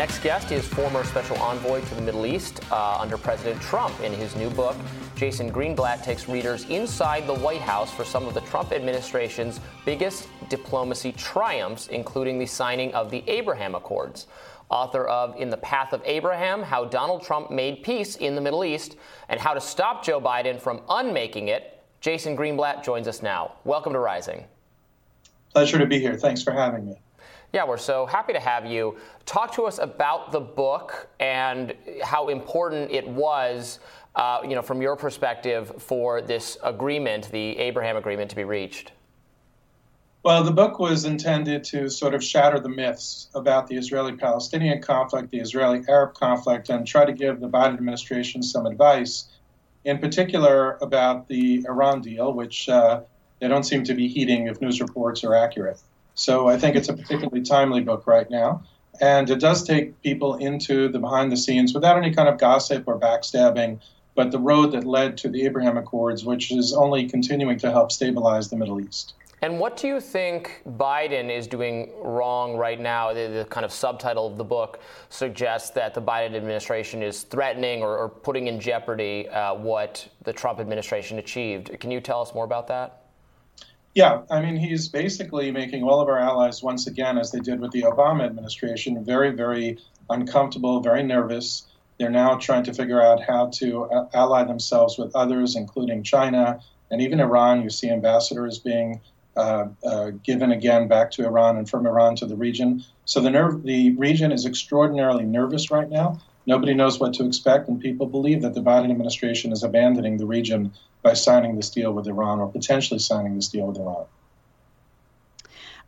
next guest is former special envoy to the Middle East uh, under President Trump. In his new book, Jason Greenblatt takes readers inside the White House for some of the Trump administration's biggest diplomacy triumphs, including the signing of the Abraham Accords. Author of In the Path of Abraham How Donald Trump Made Peace in the Middle East and How to Stop Joe Biden from Unmaking It, Jason Greenblatt joins us now. Welcome to Rising. Pleasure to be here. Thanks for having me. Yeah, we're so happy to have you. Talk to us about the book and how important it was, uh, you know, from your perspective for this agreement, the Abraham Agreement, to be reached. Well, the book was intended to sort of shatter the myths about the Israeli Palestinian conflict, the Israeli Arab conflict, and try to give the Biden administration some advice, in particular about the Iran deal, which uh, they don't seem to be heeding if news reports are accurate. So I think it's a particularly timely book right now. And it does take people into the behind the scenes without any kind of gossip or backstabbing, but the road that led to the Abraham Accords, which is only continuing to help stabilize the Middle East. And what do you think Biden is doing wrong right now? The, the, kind of subtitle of the book suggests that the Biden administration is threatening or, or putting in jeopardy uh, what the Trump administration achieved. Can you tell us more about that? Yeah, I mean, he's basically making all of our allies, once again, as they did with the Obama administration, very, very uncomfortable, very nervous. They're now trying to figure out how to ally themselves with others, including China and even Iran. You see ambassadors being uh, uh, given again back to Iran and from Iran to the region. So the, the region is extraordinarily nervous right now. Nobody knows what to expect, and people believe that the Biden administration is abandoning the region by signing this deal with Iran or potentially signing this deal with Iran.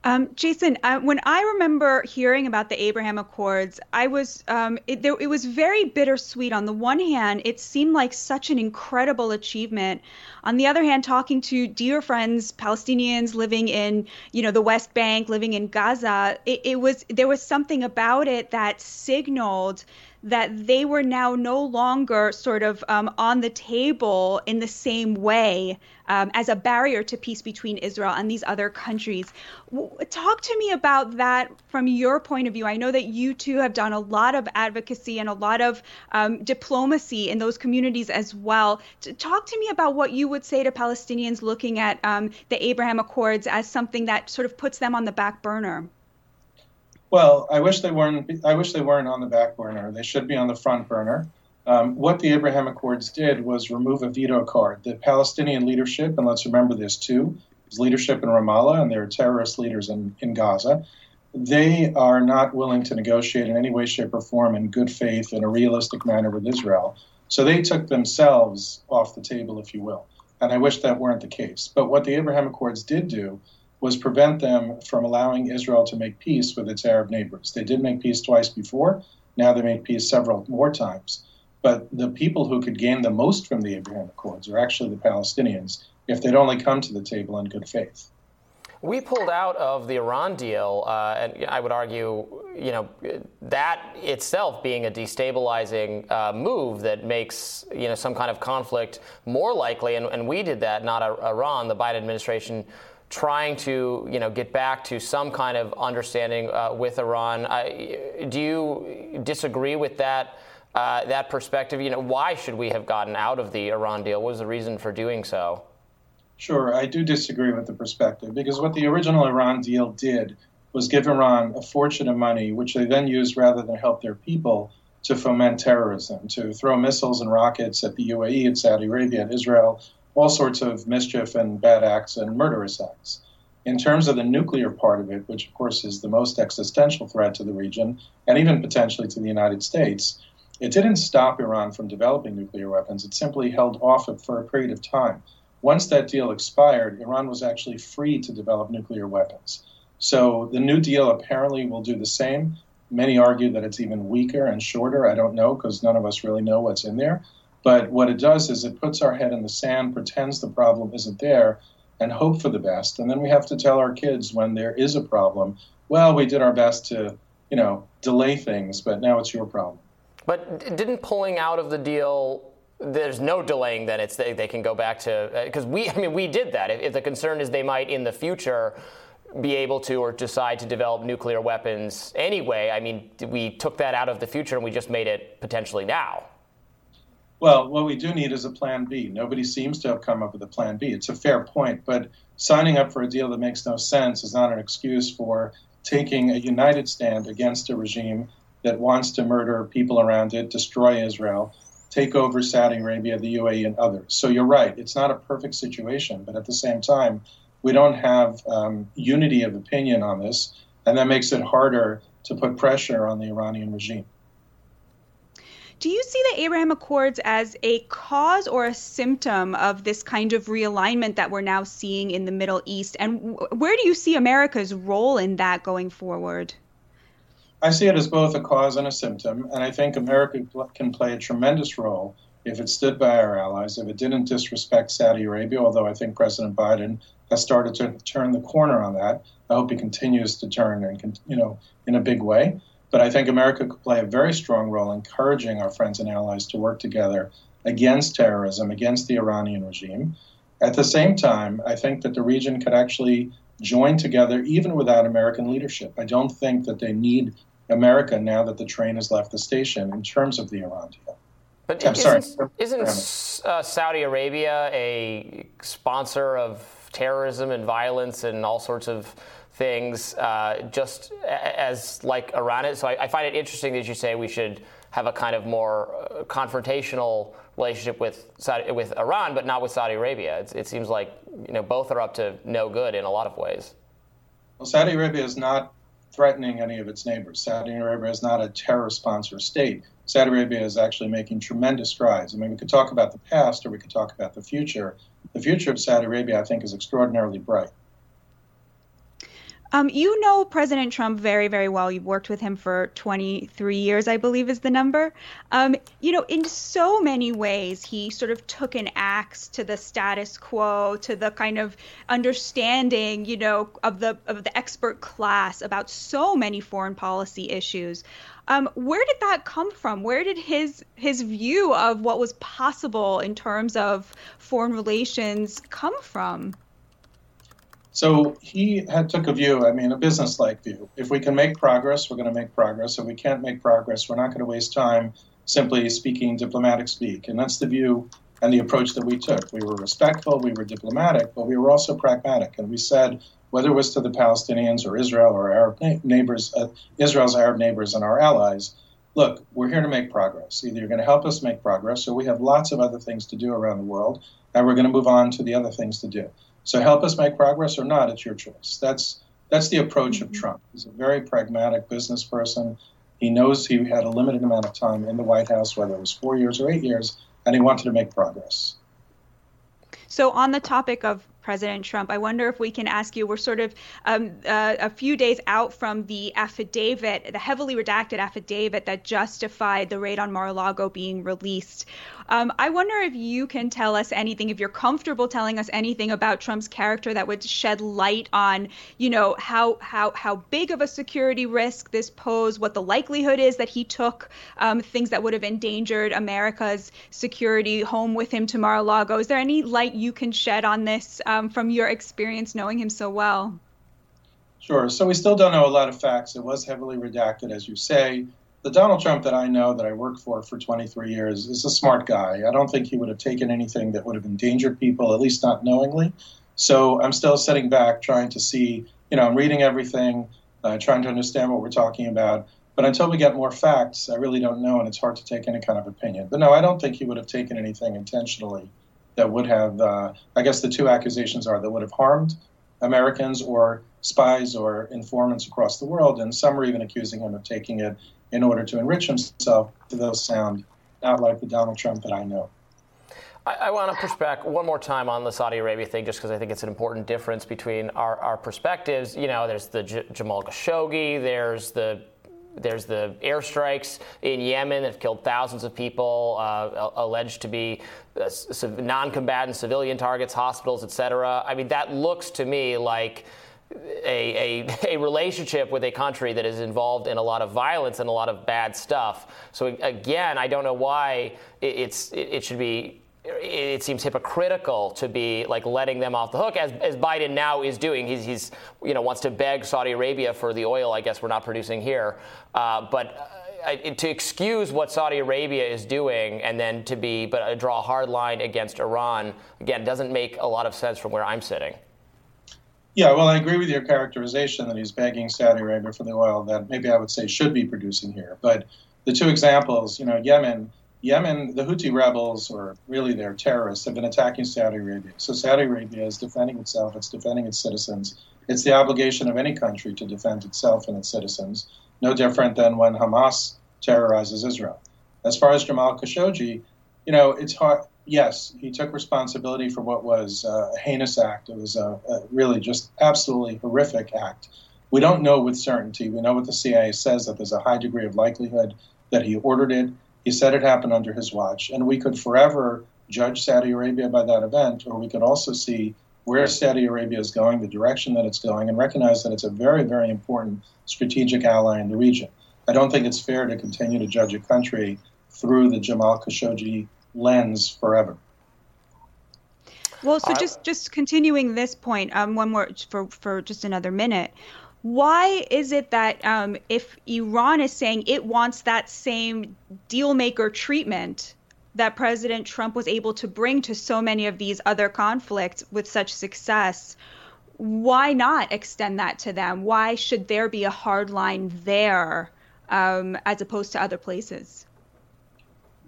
Um, Jason, uh, when I remember hearing about the Abraham Accords, I was um, it, there, it was very bittersweet. On the one hand, it seemed like such an incredible achievement. On the other hand, talking to dear friends, Palestinians living in you know the West Bank, living in Gaza, it, it was there was something about it that signaled that they were now no longer sort of um, on the table in the same way um, as a barrier to peace between Israel and these other countries. Talk to me about that from your point of view. I know that you too have done a lot of advocacy and a lot of um, diplomacy in those communities as well. Talk to me about what you would say to Palestinians looking at um, the Abraham Accords as something that sort of puts them on the back burner. Well, I wish they weren't. I wish they weren't on the back burner. They should be on the front burner. Um, what the Abraham Accords did was remove a veto card. The Palestinian leadership, and let's remember this too, is leadership in Ramallah, and there are terrorist leaders in, in Gaza. They are not willing to negotiate in any way, shape, or form in good faith in a realistic manner with Israel. So they took themselves off the table, if you will. And I wish that weren't the case. But what the Abraham Accords did do was prevent them from allowing Israel to make peace with its Arab neighbors. They did make peace twice before. Now they made peace several more times. But the people who could gain the most from the Abraham Accords are actually the Palestinians if they'd only come to the table in good faith. We pulled out of the Iran deal, uh, and I would argue, you know, that itself being a destabilizing uh, move that makes, you know, some kind of conflict more likely. And, and we did that, not Iran. The Biden administration trying to you know get back to some kind of understanding uh, with Iran. I, do you disagree with that uh, that perspective? You know, why should we have gotten out of the Iran deal? What was the reason for doing so? Sure, I do disagree with the perspective because what the original Iran deal did was give Iran a fortune of money, which they then used rather than help their people to foment terrorism, to throw missiles and rockets at the UAE and Saudi Arabia and Israel all sorts of mischief and bad acts and murderous acts. In terms of the nuclear part of it, which of course is the most existential threat to the region and even potentially to the United States, it didn't stop Iran from developing nuclear weapons. It simply held off it for a period of time. Once that deal expired, Iran was actually free to develop nuclear weapons. So the New Deal apparently will do the same. Many argue that it's even weaker and shorter. I don't know because none of us really know what's in there. But what it does is it puts our head in the sand, pretends the problem isn't there, and hope for the best. And then we have to tell our kids when there is a problem, well, we did our best to, you know, delay things, but now it's your problem. But didn't pulling out of the deal there's no delaying then it's they, they can go back to because uh, we i mean we did that if, if, the concern is they might in the future be able to or decide to develop nuclear weapons anyway. I mean, we took that out of the future and we just made it potentially now. Well, what we do need is a plan B. Nobody seems to have come up with a plan B. It's a fair point, but signing up for a deal that makes no sense is not an excuse for taking a united stand against a regime that wants to murder people around it, destroy Israel, take over Saudi Arabia, the UAE, and others. So you're right. It's not a perfect situation, but at the same time, we don't have um, unity of opinion on this, and that makes it harder to put pressure on the Iranian regime. Do you see the Abraham Accords as a cause or a symptom of this kind of realignment that we're now seeing in the Middle East? And where do you see America's role in that going forward? I see it as both a cause and a symptom, and I think America can play a tremendous role if it stood by our allies, if it didn't disrespect Saudi Arabia, although I think President Biden has started to turn the corner on that. I hope he continues to turn and you know in a big way. But I think America could play a very strong role encouraging our friends and allies to work together against terrorism, against the Iranian regime. At the same time, I think that the region could actually join together even without American leadership. I don't think that they need America now that the train has left the station in terms of the Iran deal. But I'm isn't, sorry. Isn't uh, Saudi Arabia a sponsor of terrorism and violence and all sorts of things uh, just as like Iran is. So I, I, find it interesting that you say we should have a kind of more uh, confrontational relationship with Saudi, with Iran, but not with Saudi Arabia. It seems like you know both are up to no good in a lot of ways. Well, Saudi Arabia is not threatening any of its neighbors. Saudi Arabia is not a terror sponsor state. Saudi Arabia is actually making tremendous strides. I mean, we could talk about the past or we could talk about the future. The future of Saudi Arabia, I think, is extraordinarily bright. Um, you know President Trump very, very well. You've worked with him for 23 years, I believe is the number. Um, you know, in so many ways, he sort of took an axe to the status quo, to the kind of understanding, you know, of the of the expert class about so many foreign policy issues. Um, where did that come from? Where did his his view of what was possible in terms of foreign relations come from? So he had took a view, I mean, a business-like view. If we can make progress, we're going to make progress. If we can't make progress, we're not going to waste time simply speaking diplomatic speak. And that's the view and the approach that we took. We were respectful, we were diplomatic, but we were also pragmatic. And we said, whether it was to the Palestinians or Israel or Arab neighbors, uh, Israel's Arab neighbors and our allies, look, we're here to make progress. Either you're going to help us make progress, or we have lots of other things to do around the world, and we're going to move on to the other things to do. So help us make progress or not, it's your choice. That's that's the approach mm-hmm. of Trump. He's a very pragmatic business person. He knows he had a limited amount of time in the White House, whether it was four years or eight years, and he wanted to make progress. So, on the topic of President Trump. I wonder if we can ask you. We're sort of um, uh, a few days out from the affidavit, the heavily redacted affidavit that justified the raid on Mar-a-Lago being released. Um, I wonder if you can tell us anything, if you're comfortable telling us anything about Trump's character that would shed light on, you know, how how how big of a security risk this posed, what the likelihood is that he took um, things that would have endangered America's security home with him to Mar-a-Lago. Is there any light you can shed on this? um, from your experience knowing him so well? Sure. So we still don't know a lot of facts. It was heavily redacted, as you say. The Donald Trump that I know, that I worked for for 23 years, is a smart guy. I don't think he would have taken anything that would have endangered people, at least not knowingly. So I'm still sitting back trying to see, you know, I'm reading everything, uh, trying to understand what we're talking about. But until we get more facts, I really don't know, and it's hard to take any kind of opinion. But no, I don't think he would have taken anything intentionally that would have, uh, I guess the two accusations are that would have harmed Americans or spies or informants across the world, and some are even accusing him of taking it in order to enrich himself. To those sound not like the Donald Trump that I know. I, I want to push back one more time on the Saudi Arabia thing, just because I think it's an important difference between our, our perspectives. You know, there's the J- Jamal Khashoggi, there's the there's the airstrikes in Yemen that have killed thousands of people, uh, alleged to be uh, non-combatant civilian targets, hospitals, etc. I mean, that looks to me like a, a, a, relationship with a country that is involved in a lot of violence and a lot of bad stuff. So again, I don't know why it's it, should be it seems hypocritical to be like letting them off the hook, as, as Biden now is doing. He's, he's, you know, wants to beg Saudi Arabia for the oil. I guess we're not producing here, uh, but. Uh, to excuse what Saudi Arabia is doing and then to be, but uh, draw a hard line against Iran, again, doesn't make a lot of sense from where I'm sitting. Yeah, well, I agree with your characterization that he's begging Saudi Arabia for the oil that maybe I would say should be producing here. But the two examples, you know, Yemen, Yemen, the Houthi rebels, or really they're terrorists, have been attacking Saudi Arabia. So Saudi Arabia is defending itself, it's defending its citizens. It's the obligation of any country to defend itself and its citizens, no different than when Hamas terrorizes Israel. As far as Jamal Khashoggi, you know, it's hard. Yes, he took responsibility for what was uh, a heinous act. It was a, a really just absolutely horrific act. We don't know with certainty. We know what the CIA says that there's a high degree of likelihood that he ordered it he said it happened under his watch, and we could forever judge Saudi Arabia by that event, or we could also see where Saudi Arabia is going, the direction that it's going, and recognize that it's a very, very important strategic ally in the region. I don't think it's fair to continue to judge a country through the Jamal Khashoggi lens forever. Well, so just just continuing this point, um, one more for for just another minute why is it that um, if Iran is saying it wants that same deal maker treatment that President Trump was able to bring to so many of these other conflicts with such success, why not extend that to them? Why should there be a hard line there um, as opposed to other places?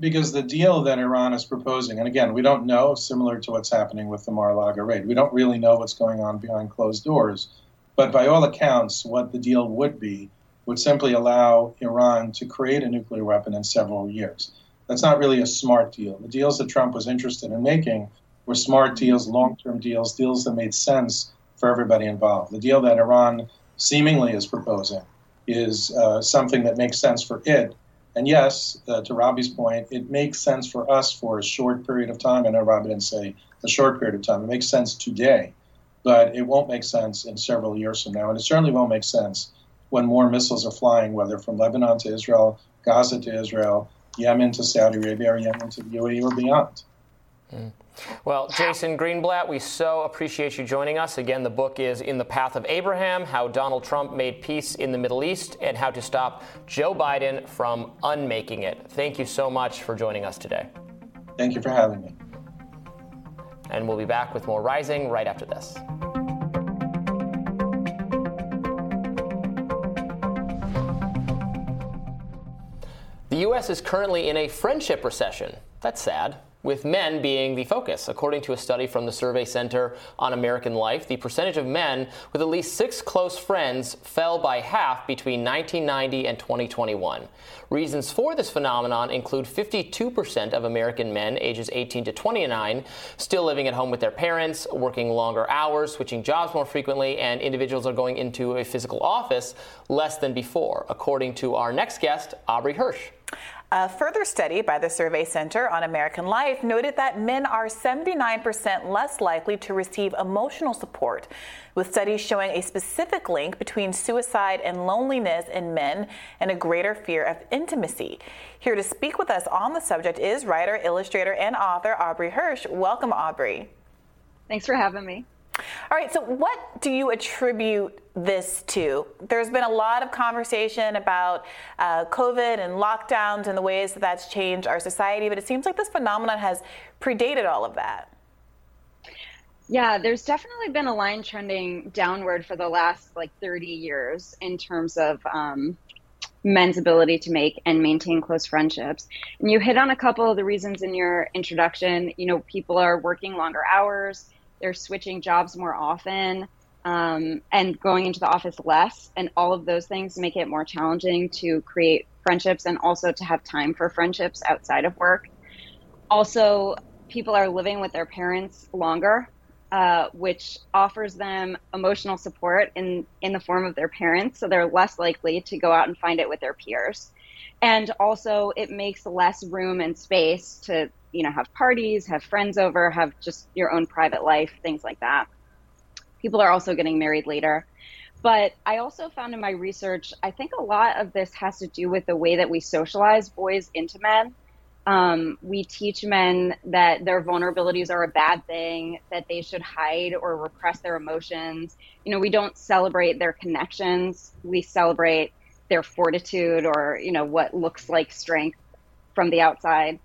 Because the deal that Iran is proposing, and again, we don't know, similar to what's happening with the Mar Lago raid, we don't really know what's going on behind closed doors but by all accounts, what the deal would be would simply allow Iran to create a nuclear weapon in several years. That's not really a smart deal. The deals that Trump was interested in making were smart deals, long term deals, deals that made sense for everybody involved. The deal that Iran seemingly is proposing is uh, something that makes sense for it. And yes, uh, to Robbie's point, it makes sense for us for a short period of time. I know Robbie didn't say a short period of time. It makes sense today but it won't make sense in several years from now. And it certainly won't make sense when more missiles are flying, whether from Lebanon to Israel, Gaza to Israel, Yemen to Saudi Arabia, or Yemen to the UAE or beyond. Mm. Well, Jason Greenblatt, we so appreciate you joining us. Again, the book is In the Path of Abraham How Donald Trump Made Peace in the Middle East and How to Stop Joe Biden from Unmaking It. Thank you so much for joining us today. Thank you for having me. And we'll be back with more Rising right after this. The U.S. is currently in a friendship recession. That's sad with men being the focus. According to a study from the Survey Center on American Life, the percentage of men with at least six close friends fell by half between 1990 and 2021. Reasons for this phenomenon include 52% of American men ages 18 to 29 still living at home with their parents, working longer hours, switching jobs more frequently, and individuals are going into a physical office less than before, according to our next guest, Aubrey Hirsch. A further study by the Survey Center on American Life noted that men are 79% less likely to receive emotional support, with studies showing a specific link between suicide and loneliness in men and a greater fear of intimacy. Here to speak with us on the subject is writer, illustrator, and author Aubrey Hirsch. Welcome, Aubrey. Thanks for having me. All right, so what do you attribute this to? There's been a lot of conversation about uh, COVID and lockdowns and the ways that that's changed our society, but it seems like this phenomenon has predated all of that. Yeah, there's definitely been a line trending downward for the last like 30 years in terms of um, men's ability to make and maintain close friendships. And you hit on a couple of the reasons in your introduction. You know, people are working longer hours they're switching jobs more often um, and going into the office less. And all of those things make it more challenging to create friendships and also to have time for friendships outside of work. Also, people are living with their parents longer, uh, which offers them emotional support in, in the form of their parents. So they're less likely to go out and find it with their peers. And also, it makes less room and space to you know have parties have friends over have just your own private life things like that people are also getting married later but i also found in my research i think a lot of this has to do with the way that we socialize boys into men Um, we teach men that their vulnerabilities are a bad thing, that they should hide or repress their emotions. You know, we don't celebrate their connections. We celebrate their fortitude or, you know, what looks like strength from the outside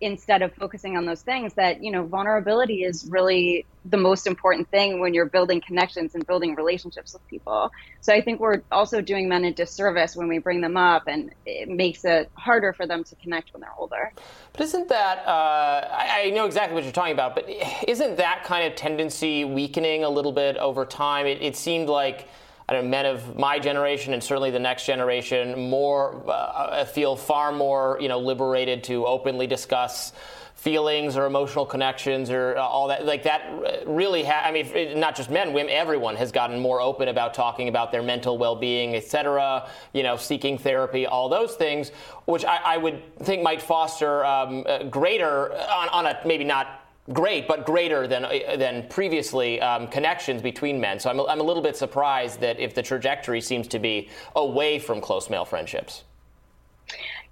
instead of focusing on those things that you know vulnerability is really the most important thing when you're building connections and building relationships with people. So i think we're also doing men a disservice when we bring them up and it makes it harder for them to connect when they're older. But isn't that uh, I, I, know exactly what you're talking about but isn't that kind of tendency weakening a little bit over time? It, it seemed like I don't know, men of my generation and certainly the next generation more uh, feel far more you know liberated to openly discuss feelings or emotional connections or uh, all that like that really ha- i mean not just men women everyone has gotten more open about talking about their mental well-being etc you know seeking therapy all those things which i, I would think might foster um, greater on, on a maybe not great, but greater than than previously um, connections between men. So I'm a, I'm a little bit surprised that if the trajectory seems to be away from close male friendships.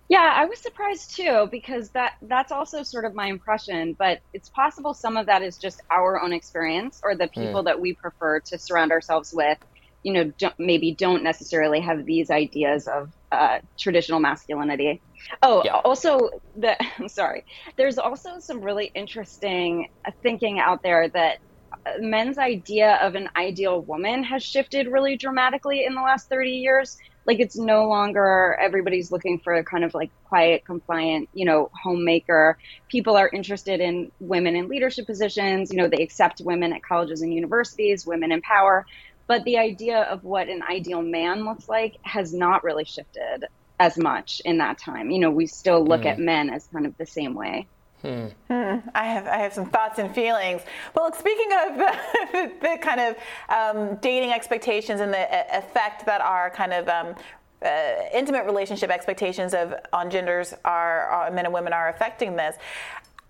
Yeah, I was surprised too because that that's also sort of my impression. But it's possible some of that is just our own experience or the people mm. that we prefer to surround ourselves with. You know, don't, maybe don't necessarily have these ideas of uh, traditional masculinity. Oh, yeah. also the I'm sorry. There's also some really interesting thinking out there that uh, men's idea of an ideal woman has shifted really dramatically in the last 30 years. Like it's no longer everybody's looking for a kind of like quiet, compliant, you know, homemaker. People are interested in women in leadership positions. You know, they accept women at colleges and universities, women in power. But the idea of what an ideal man looks like has not really shifted as much in that time. You know, we still look mm. at men as kind of the same way. Hmm. Hmm. I have I have some thoughts and feelings. Well, speaking of the, the kind of um, dating expectations and the effect that our kind of um, uh, intimate relationship expectations of on genders are, are, men and women are affecting this.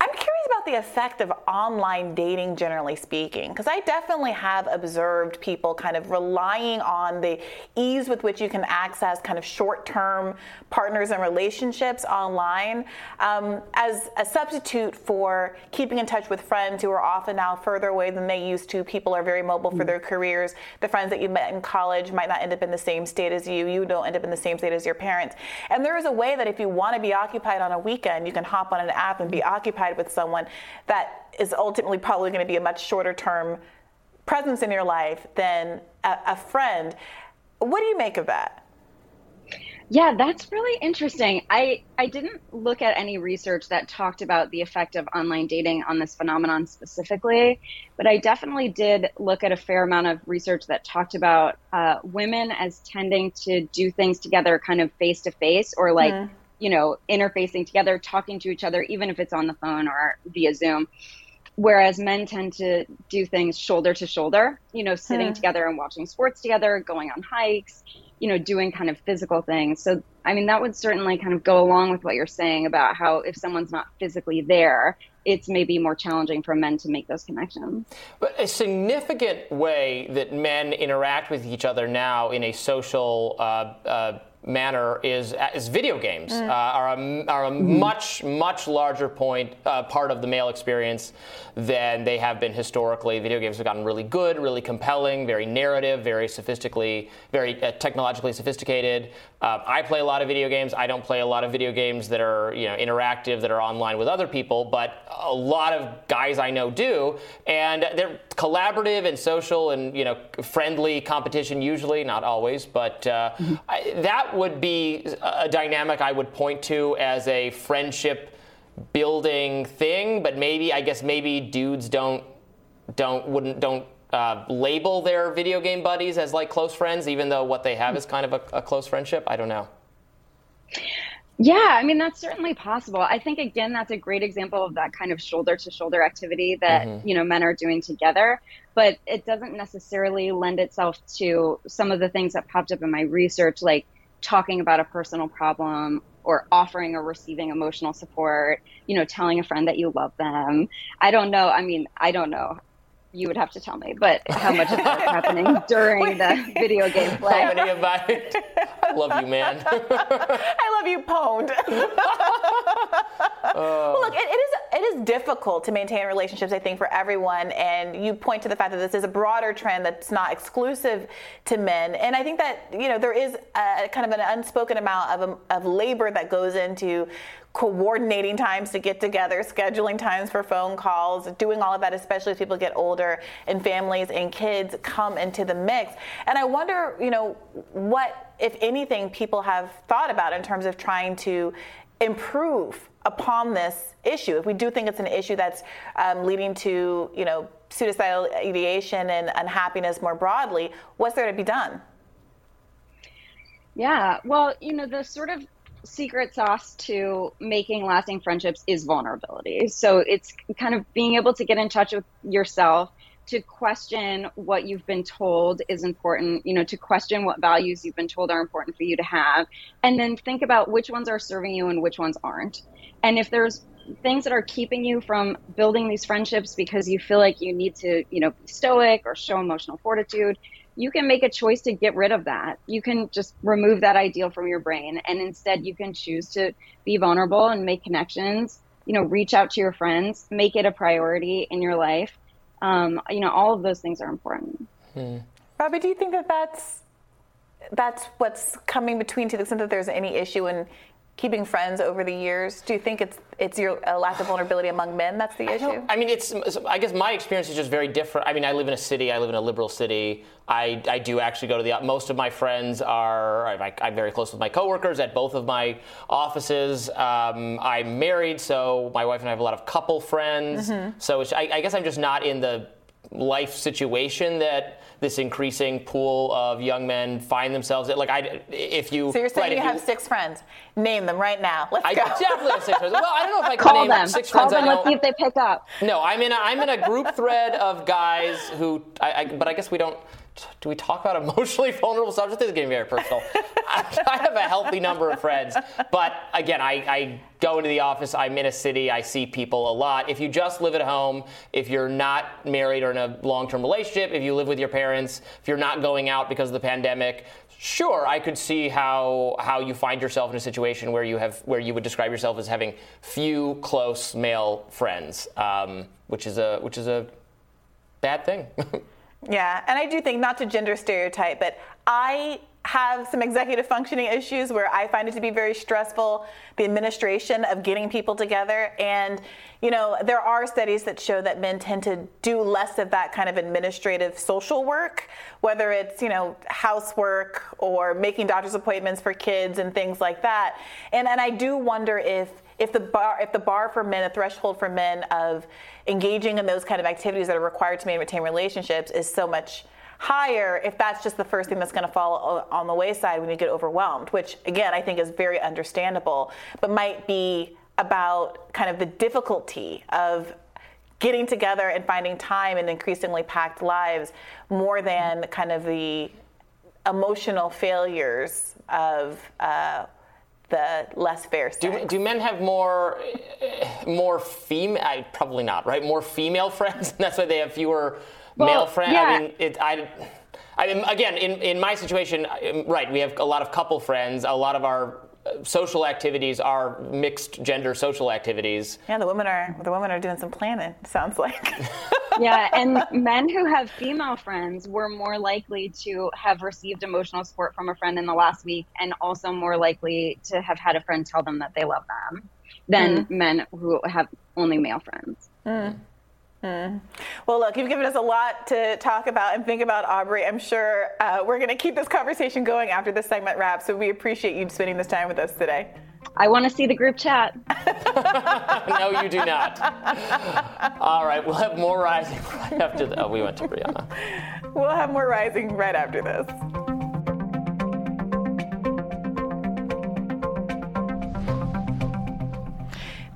I'm curious about the effect of online dating, generally speaking, because I definitely have observed people kind of relying on the ease with which you can access kind of short term partners and relationships online um, as a substitute for keeping in touch with friends who are often now further away than they used to. People are very mobile for their careers. The friends that you met in college might not end up in the same state as you. You don't end up in the same state as your parents. And there is a way that if you want to be occupied on a weekend, you can hop on an app and be occupied with someone that is ultimately probably going to be a much shorter term presence in your life than a, a friend. What do you make of that? Yeah, that's really interesting. I, I didn't look at any research that talked about the effect of online dating on this phenomenon specifically, but I definitely did look at a fair amount of research that talked about uh, women as tending to do things together kind of face to face or like mm you know, interfacing together, talking to each other, even if it's on the phone or via Zoom. Whereas men tend to do things shoulder to shoulder, you know, sitting hmm. together and watching sports together, going on hikes, you know, doing kind of physical things. So, I mean, that would certainly kind of go along with what you're saying about how if someone's not physically there, it's maybe more challenging for men to make those connections. But a significant way that men interact with each other now in a social uh, uh, manner is is video games mm. uh, are a, are a mm-hmm. much much larger point uh, part of the male experience than they have been historically. Video games have gotten really good, really compelling, very narrative, very sophistically, very uh, technologically sophisticated. Uh, I play a lot of video games. I don't play a lot of video games that are you know interactive that are online with other people, but a lot of guys I know do, and they're collaborative and social and you know friendly competition usually, not always, but uh, mm-hmm. I, that would be a dynamic I would point to as a friendship building thing. But maybe I guess maybe dudes don't don't wouldn't don't uh, label their video game buddies as like close friends, even though what they have is kind of a, a close friendship. I don't know. Yeah, I mean that's certainly possible. I think again that's a great example of that kind of shoulder to shoulder activity that mm-hmm. you know men are doing together, but it doesn't necessarily lend itself to some of the things that popped up in my research like talking about a personal problem or offering or receiving emotional support, you know, telling a friend that you love them. I don't know. I mean, I don't know you would have to tell me, but how much is happening during the video game play? How many of I? I love you, man. I love you, pwned. Uh. well, look, it, it is it is difficult to maintain relationships. I think for everyone, and you point to the fact that this is a broader trend that's not exclusive to men. And I think that you know there is a, kind of an unspoken amount of, of labor that goes into coordinating times to get together, scheduling times for phone calls, doing all of that, especially as people get older and families and kids come into the mix. And I wonder, you know, what, if anything, people have thought about in terms of trying to improve upon this issue. If we do think it's an issue that's um, leading to, you know, suicidal ideation and unhappiness more broadly, what's there to be done? Yeah, well, you know, the sort of secret sauce to making lasting friendships is vulnerability. So it's kind of being able to get in touch with yourself, to question what you've been told is important, you know, to question what values you've been told are important for you to have, and then think about which ones are serving you and which ones aren't. And if there's things that are keeping you from building these friendships because you feel like you need to, you know, be stoic or show emotional fortitude, you can make a choice to get rid of that. You can just remove that ideal from your brain and instead you can choose to be vulnerable and make connections, you know, reach out to your friends, make it a priority in your life. Um, you know, all of those things are important. Hmm. Robbie, do you think that that's that's what's coming between to the extent that there's any issue in keeping friends over the years? Do you think it's it's your a lack of vulnerability among men that's the issue? I, I, mean, it's. I guess my experience is just very different. I mean, I live in a city. I live in a liberal city. I, I do actually go to the. Most of my friends are. I, am very close with my coworkers at both of my offices. Um, I'm married, so my wife and I have a lot of couple friends. Mm-hmm. So I, I guess I'm just not in the life situation that this increasing pool of young men find themselves in. Like, I, if you. So you're saying right, you have you, six friends. Name them right now. Let's I go. definitely have six friends. Well, I don't know if I can Call name them. six Call friends. Them, let's see if they pick up. No, I'm in a, I'm in a group thread of guys who, I, I, but I guess we don't do we talk about emotionally vulnerable subjects? This is getting very personal. I, have a healthy number of friends, but again, I, I, go into the office. I'm in a city. I see people a lot. If you just live at home, if you're not married or in a long-term relationship, if you live with your parents, if you're not going out because of the pandemic, sure, I could see how how you find yourself in a situation where you have where you would describe yourself as having few close male friends, um, which is a which is a bad thing. Yeah, and I do think not to gender stereotype, but I have some executive functioning issues where I find it to be very stressful, the administration of getting people together. And, you know, there are studies that show that men tend to do less of that kind of administrative social work, whether it's, you know, housework or making doctor's appointments for kids and things like that. And, and I do wonder if if the bar if the bar for men, a threshold for men of engaging in those kind of activities that are required to maintain relationships is so much higher if that's just the first thing that's going to fall on the wayside when you get overwhelmed which again i think is very understandable but might be about kind of the difficulty of getting together and finding time in increasingly packed lives more than kind of the emotional failures of uh, the less fair sex. Do, do men have more more female? Probably not, right? More female friends. And that's why they have fewer well, male friends. Yeah. I mean, it, I. I mean, again, in, in my situation, right, we have a lot of couple friends. A lot of our social activities are mixed gender social activities. Yeah, the women are the women are doing some planning. Sounds like. yeah, and men who have female friends were more likely to have received emotional support from a friend in the last week, and also more likely to have had a friend tell them that they love them than mm. men who have only male friends. Mm. Mm. Well, look, you've given us a lot to talk about and think about, Aubrey. I'm sure uh, we're going to keep this conversation going after this segment wraps, so we appreciate you spending this time with us today. I want to see the group chat. no, you do not. All right, we'll have more rising right after the. Oh, we went to Brianna. We'll have more rising right after this.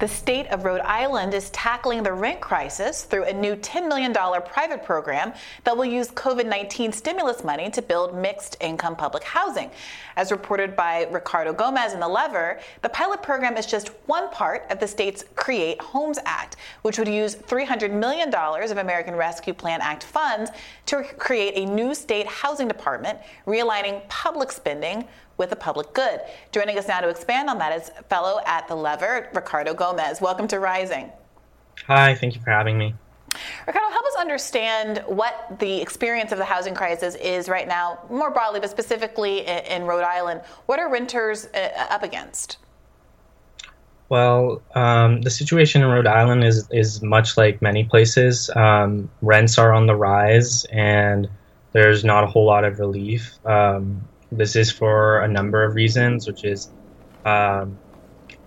The state of Rhode Island is tackling the rent crisis through a new $10 million private program that will use COVID 19 stimulus money to build mixed income public housing. As reported by Ricardo Gomez in The Lever, the pilot program is just one part of the state's Create Homes Act, which would use $300 million of American Rescue Plan Act funds to create a new state housing department, realigning public spending with the public good. Joining us now to expand on that is fellow at the Lever, Ricardo Gomez. Welcome to Rising. Hi, thank you for having me. Ricardo, help us understand what the experience of the housing crisis is right now, more broadly, but specifically in, Rhode Island. What are renters uh, up against? Well, um, the situation in Rhode Island is is much like many places. Um, rents are on the rise, and there's not a whole lot of relief. Um, this is for a number of reasons, which is um,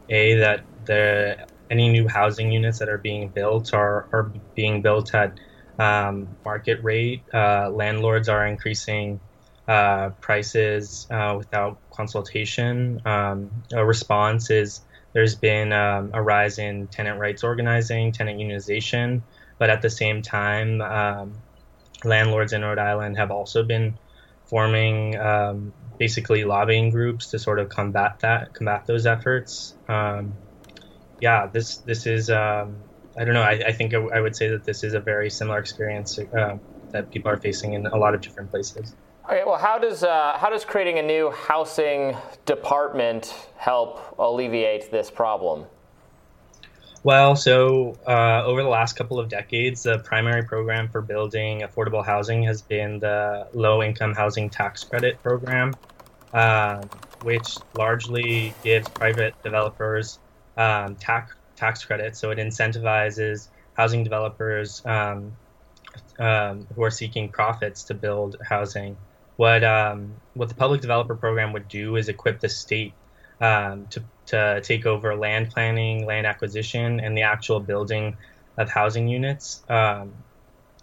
a that the any new housing units that are being built are are being built at um, market rate. Uh, landlords are increasing uh, prices uh, without consultation. Um, a response is there's been um, a rise in tenant rights organizing, tenant unionization, but at the same time, um, landlords in Rhode Island have also been forming um, basically lobbying groups to sort of combat that, combat those efforts. Um, yeah, this this is um, I don't know. I, I think I, would say that this is a very similar experience uh, that people are facing in a lot of different places. Okay, well, how does uh, how does creating a new housing department help alleviate this problem? Well, so uh, over the last couple of decades, the primary program for building affordable housing has been the Low Income Housing Tax Credit Program, uh, which largely gives private developers um, tax tax credits. So it incentivizes housing developers um, um, who are seeking profits to build housing. What um, what the public developer program would do is equip the state um, to to take over land planning, land acquisition, and the actual building of housing units. Um,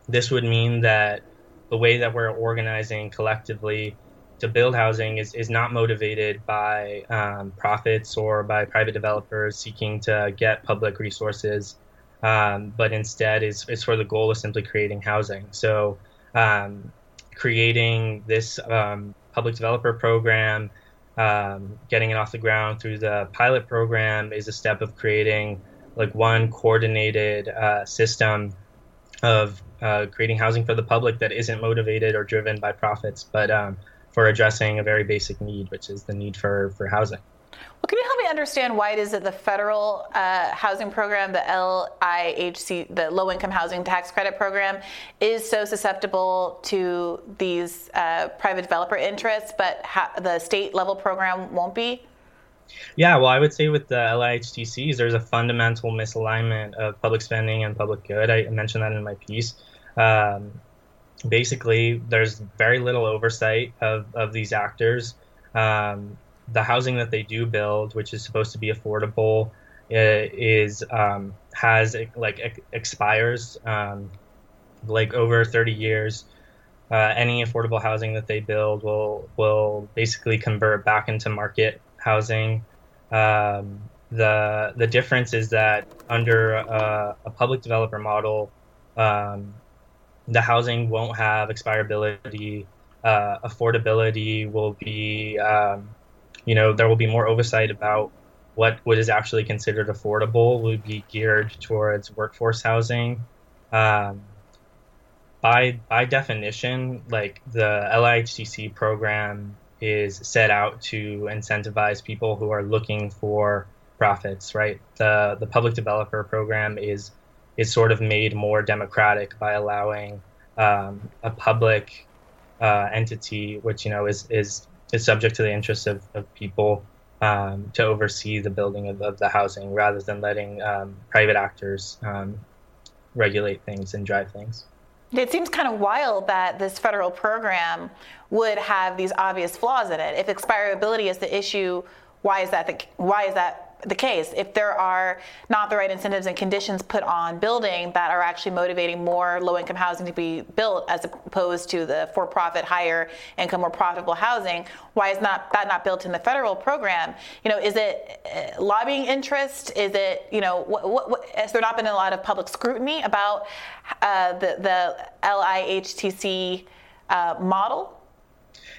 this would mean that the way that we're organizing collectively to build housing is, is not motivated by um, profits or by private developers seeking to get public resources, um, but instead is, is for the goal of simply creating housing. So, um, creating this um, public developer program um, getting it off the ground through the pilot program is a step of creating like one coordinated uh, system of uh, creating housing for the public that isn't motivated or driven by profits, but um, for addressing a very basic need, which is the need for, for housing. Well, can you help me understand why it is that the federal uh, housing program, the LIHC, the Low Income Housing Tax Credit Program, is so susceptible to these uh, private developer interests, but ha- the state level program won't be? Yeah, well, I would say with the LIHTCs, there's a fundamental misalignment of public spending and public good. I mentioned that in my piece. Um, basically, there's very little oversight of, of these actors. Um, the housing that they do build, which is supposed to be affordable, uh, is um, has like expires um, like over 30 years. Uh, any affordable housing that they build will will basically convert back into market housing. Um, the the difference is that under a, a public developer model, um, the housing won't have expirability. Uh, affordability will be um, you know, there will be more oversight about what what is actually considered affordable will be geared towards workforce housing. Um, by by definition, like the LIHTC program is set out to incentivize people who are looking for profits, right? The the public developer program is is sort of made more democratic by allowing um, a public uh, entity, which you know is is is subject to the interests of, of people um, to oversee the building of, of, the housing rather than letting um, private actors um, regulate things and drive things. It seems kind of wild that this federal program would have these obvious flaws in it. If expirability is the issue, why is that the, why is that the case. If there are not the right incentives and conditions put on building that are actually motivating more low income housing to be built as opposed to the for profit higher income more profitable housing why is not that not built in the federal program? You know is it uh, lobbying interest? Is it you know what, what, what, has there not been a lot of public scrutiny about uh, the the LIHTC uh, model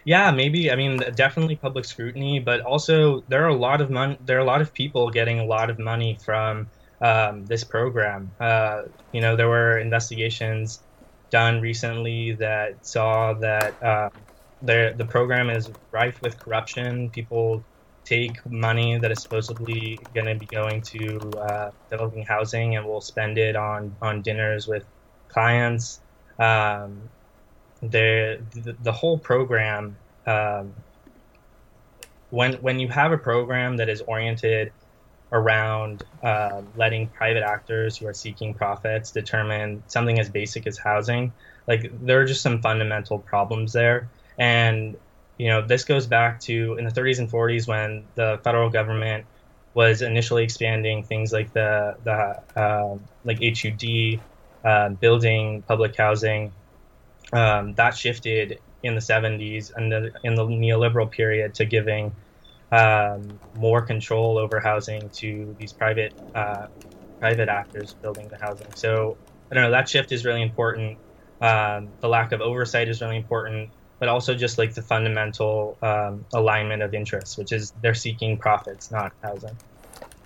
yeah, maybe. I mean, definitely public scrutiny, but also there are a lot of money. There are a lot of people getting a lot of money from um, this program. Uh, you know, there were investigations done recently that saw that uh, the the program is rife with corruption. People take money that is supposedly going to be going to uh, developing housing and will spend it on on dinners with clients. Um, the, the, whole program um, when when you have a program that is oriented around uh, letting private actors who are seeking profits determine something as basic as housing like there are just some fundamental problems there. And you know this goes back to in the 30s and 40s when the federal government was initially expanding things like the the uh, like HUD uh, building public housing um, that shifted in the 70s and the, in the neoliberal period to giving um, more control over housing to these private uh, private actors building the housing. So I don't know that shift is really important. Um, the lack of oversight is really important, but also just like the fundamental um, alignment of interests, which is they're seeking profits, not housing.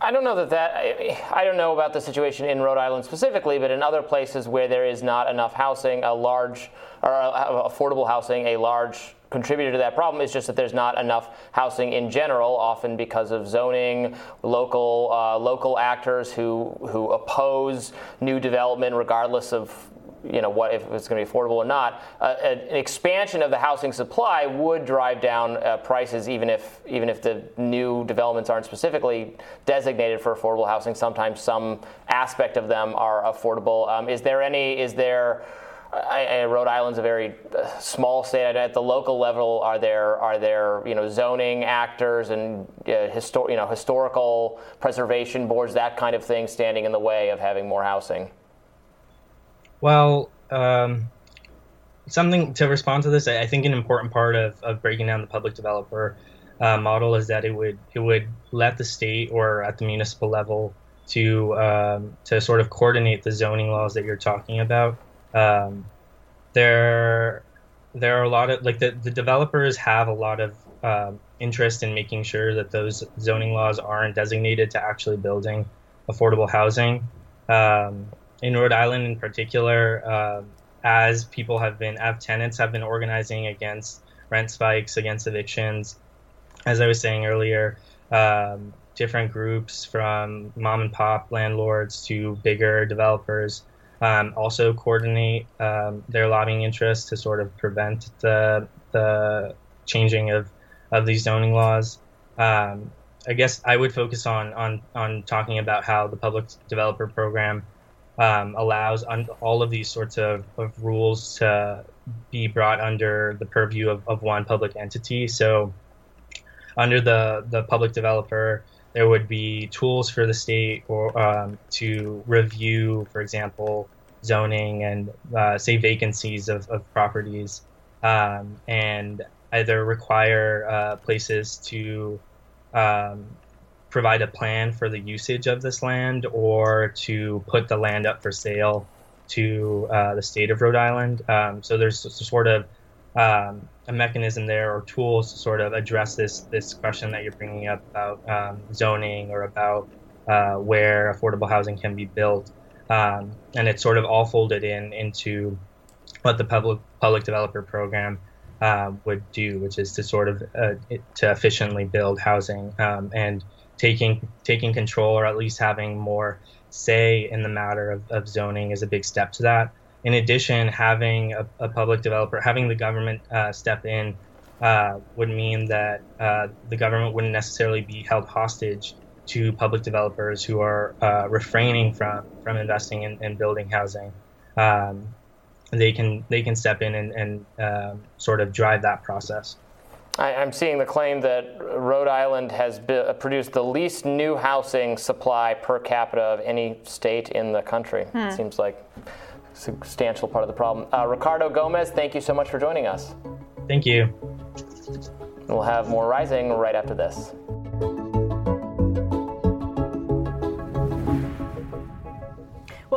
I don't know that that I, I, don't know about the situation in Rhode Island specifically, but in other places where there is not enough housing, a large or uh, affordable housing, a large contributor to that problem is just that there's not enough housing in general, often because of zoning, local uh, local actors who who oppose new development regardless of you know what if it's going to be affordable or not. Uh, an expansion of the housing supply would drive down uh, prices, even if even if the new developments aren't specifically designated for affordable housing. Sometimes some aspect of them are affordable. Um, is there any? Is there? I, I, Rhode Island's a very uh, small state. At the local level, are there are there you know zoning actors and uh, histor- you know historical preservation boards, that kind of thing, standing in the way of having more housing? Well, um, something to respond to this, I think an important part of, of breaking down the public developer uh, model is that it would it would let the state or at the municipal level to um, to sort of coordinate the zoning laws that you're talking about. Um, there there are a lot of like the, the developers have a lot of um, interest in making sure that those zoning laws aren't designated to actually building affordable housing. Um, in Rhode Island in particular, uh, as people have been, as tenants have been organizing against rent spikes, against evictions. As I was saying earlier, um, different groups from mom and pop landlords to bigger developers um, also coordinate um, their lobbying interests to sort of prevent the the changing of of these zoning laws. Um, I guess I would focus on on on talking about how the public developer program um, allows un- all of these sorts of, of rules to be brought under the purview of, of one public entity. So, under the, the public developer, there would be tools for the state or um, to review, for example, zoning and uh, say vacancies of, of properties, um, and either require uh, places to um, provide a plan for the usage of this land or to put the land up for sale to uh, the state of Rhode Island. Um, so there's sort of um, a mechanism there or tools to sort of address this this question that you're bringing up about um, zoning or about uh, where affordable housing can be built. Um, and it's sort of all folded in into what the public public developer program uh, would do, which is to sort of uh, to efficiently build housing um, and taking taking control or at least having more say in the matter of, of zoning is a big step to that. In addition, having a, a public developer, having the government uh, step in uh, would mean that uh, the government wouldn't necessarily be held hostage to public developers who are uh, refraining from from investing in, in building housing. Um, they can they can step in and, and um, sort of drive that process. I, am seeing the claim that Rhode Island has be, uh, produced the least new housing supply per capita of any state in the country. Hmm. It seems like a substantial part of the problem. Uh, Ricardo Gomez, thank you so much for joining us. Thank you. We'll have more Rising right after this.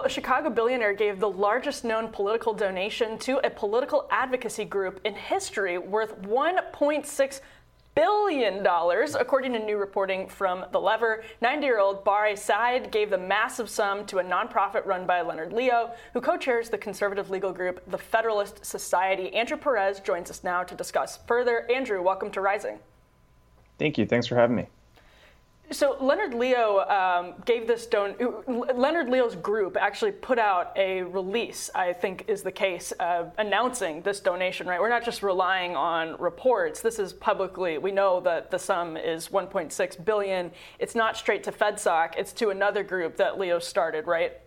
A Chicago billionaire gave the largest known political donation to a political advocacy group in history worth 1.6 billion dollars, according to new reporting from The Lever. 90-year-old Barre Seid gave the massive sum to a nonprofit run by Leonard Leo, who co-chairs the conservative legal group the Federalist Society. Andrew Perez joins us now to discuss further. Andrew, welcome to Rising. Thank you. Thanks for having me. So Leonard Leo um, gave this don. Leonard Leo's group actually put out a release. I think is the case, uh, announcing this donation. Right, we're not just relying on reports. This is publicly. We know that the sum is 1.6 billion. It's not straight to FedSoc. It's to another group that Leo started. Right.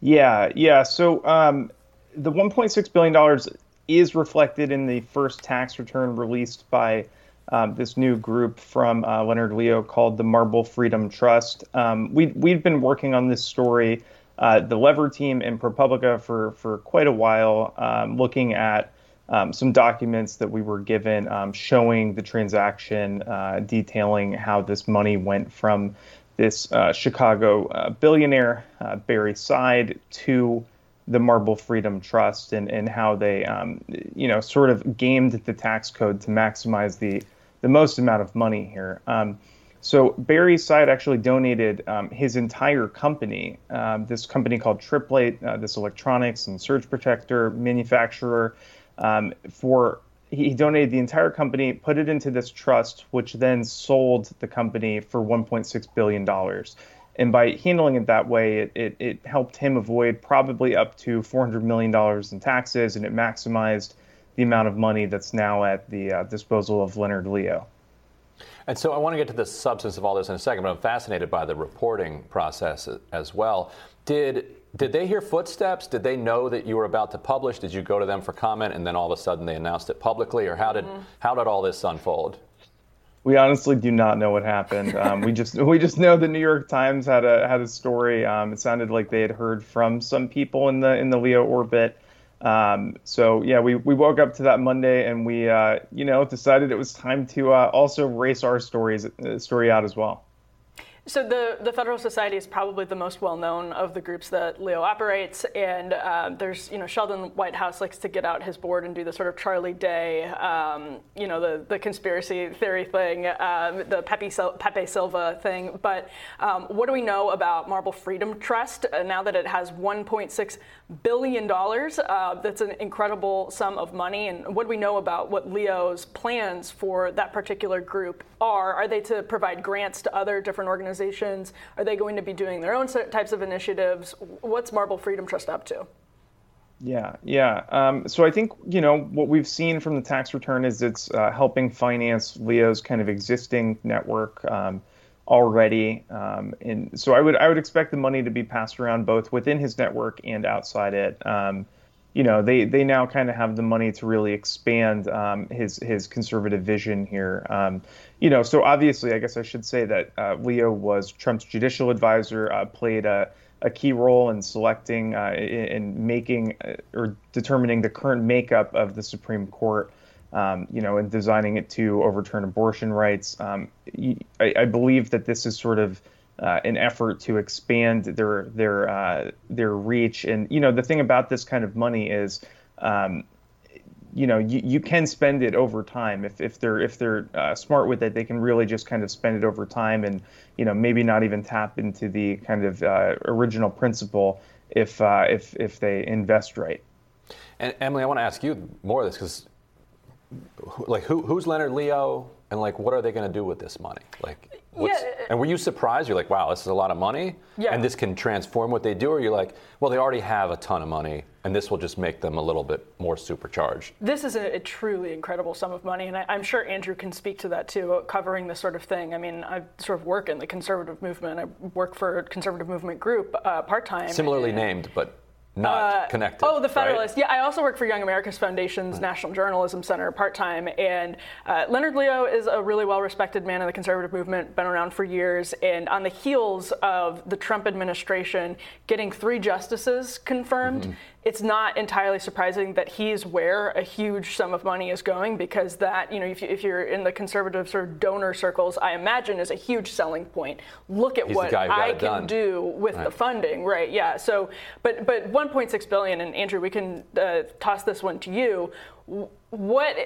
Yeah, yeah. So um, the 1.6 billion dollars is reflected in the first tax return released by um, this new group from uh, Leonard Leo called the Marble Freedom Trust. Um, we, we've been working on this story, uh, the Lever team in ProPublica, for, for quite a while, um, looking at um, some documents that we were given um, showing the transaction, uh, detailing how this money went from this uh, Chicago uh, billionaire, uh, Barre Seid, to the Marble Freedom Trust and, and how they, um, you know, sort of gamed the tax code to maximize the the most amount of money here. Um, so Barre Seid's actually donated um, his entire company, um, this company called Tripp Lite, uh, this electronics and surge protector manufacturer, um, for he donated the entire company, put it into this trust, which then sold the company for 1.6 billion dollars. And by handling it that way, it, it, it helped him avoid probably up to 400 million dollars in taxes, and it maximized the amount of money that's now at the uh, disposal of Leonard Leo. And so I want to get to the substance of all this in a second, but I'm fascinated by the reporting process as well. Did did they hear footsteps? Did they know that you were about to publish? Did you go to them for comment and then all of a sudden they announced it publicly, or how did mm-hmm. how did all this unfold? We honestly do not know what happened. Um, we just we just know the New York Times had a had a story. Um, it sounded like they had heard from some people in the in the Leo orbit. Um, so yeah, we, we woke up to that Monday and we, uh, you know, decided it was time to uh, also race our stories uh, story out as well. So the, the Federal Society is probably the most well known of the groups that Leo operates, and uh, there's you know Sheldon Whitehouse likes to get out his board and do the sort of Charlie Day, um, you know the the conspiracy theory thing, um, the Pepe, Pepe Silvia thing. But um, what do we know about Marble Freedom Trust uh, now that it has 1.6 billion dollars? Uh, that's an incredible sum of money. And what do we know about what Leo's plans for that particular group are? Are they to provide grants to other different organizations? Organizations? Are they going to be doing their own types of initiatives? What's Marble Freedom Trust up to? Yeah, yeah. Um, so I think you know what we've seen from the tax return is it's uh, helping finance Leo's kind of existing network um, already, um, and so I would I would expect the money to be passed around both within his network and outside it. You know, they they now kind of have the money to really expand um, his his conservative vision here. Um, you know, so obviously, I guess I should say that uh, Leo was Trump's judicial advisor, uh, played a, a key role in selecting uh, in, making uh, or determining the current makeup of the Supreme Court. Um, you know, and designing it to overturn abortion rights. Um, I, I, believe that this is sort of uh, an effort to expand their their uh, their reach. And you know, the thing about this kind of money is. Um, you know you, you can spend it over time if, if they're if they're uh, smart with it they can really just kind of spend it over time and you know maybe not even tap into the kind of uh, original principle if uh, if if they invest right and emily i want to ask you more of this because like who, who's leonard leo and like what are they going to do with this money like yeah. and were you surprised you're like wow this is a lot of money yeah. and this can transform what they do or you're like well they already have a ton of money and this will just make them a little bit more supercharged this is a, a truly incredible sum of money and I, am sure andrew can speak to that too covering this sort of thing i mean i sort of work in the conservative movement i work for a conservative movement group uh, part-time similarly and, named but not uh, connected. Oh, the Federalist. Right? Yeah, I also work for Young America's Foundation's mm-hmm. National Journalism Center part time, and uh, Leonard Leo is a really well respected man in the conservative movement, been around for years, and on the heels of the Trump administration getting three justices confirmed. Mm-hmm it's not entirely surprising that he's where a huge sum of money is going because that, you know, if, you, are in the conservative sort of donor circles, I imagine is a huge selling point. Look at he's what I can done. do with right. the funding, right? Yeah. So, but but 1.6 billion, and Andrew, we can uh, toss this one to you what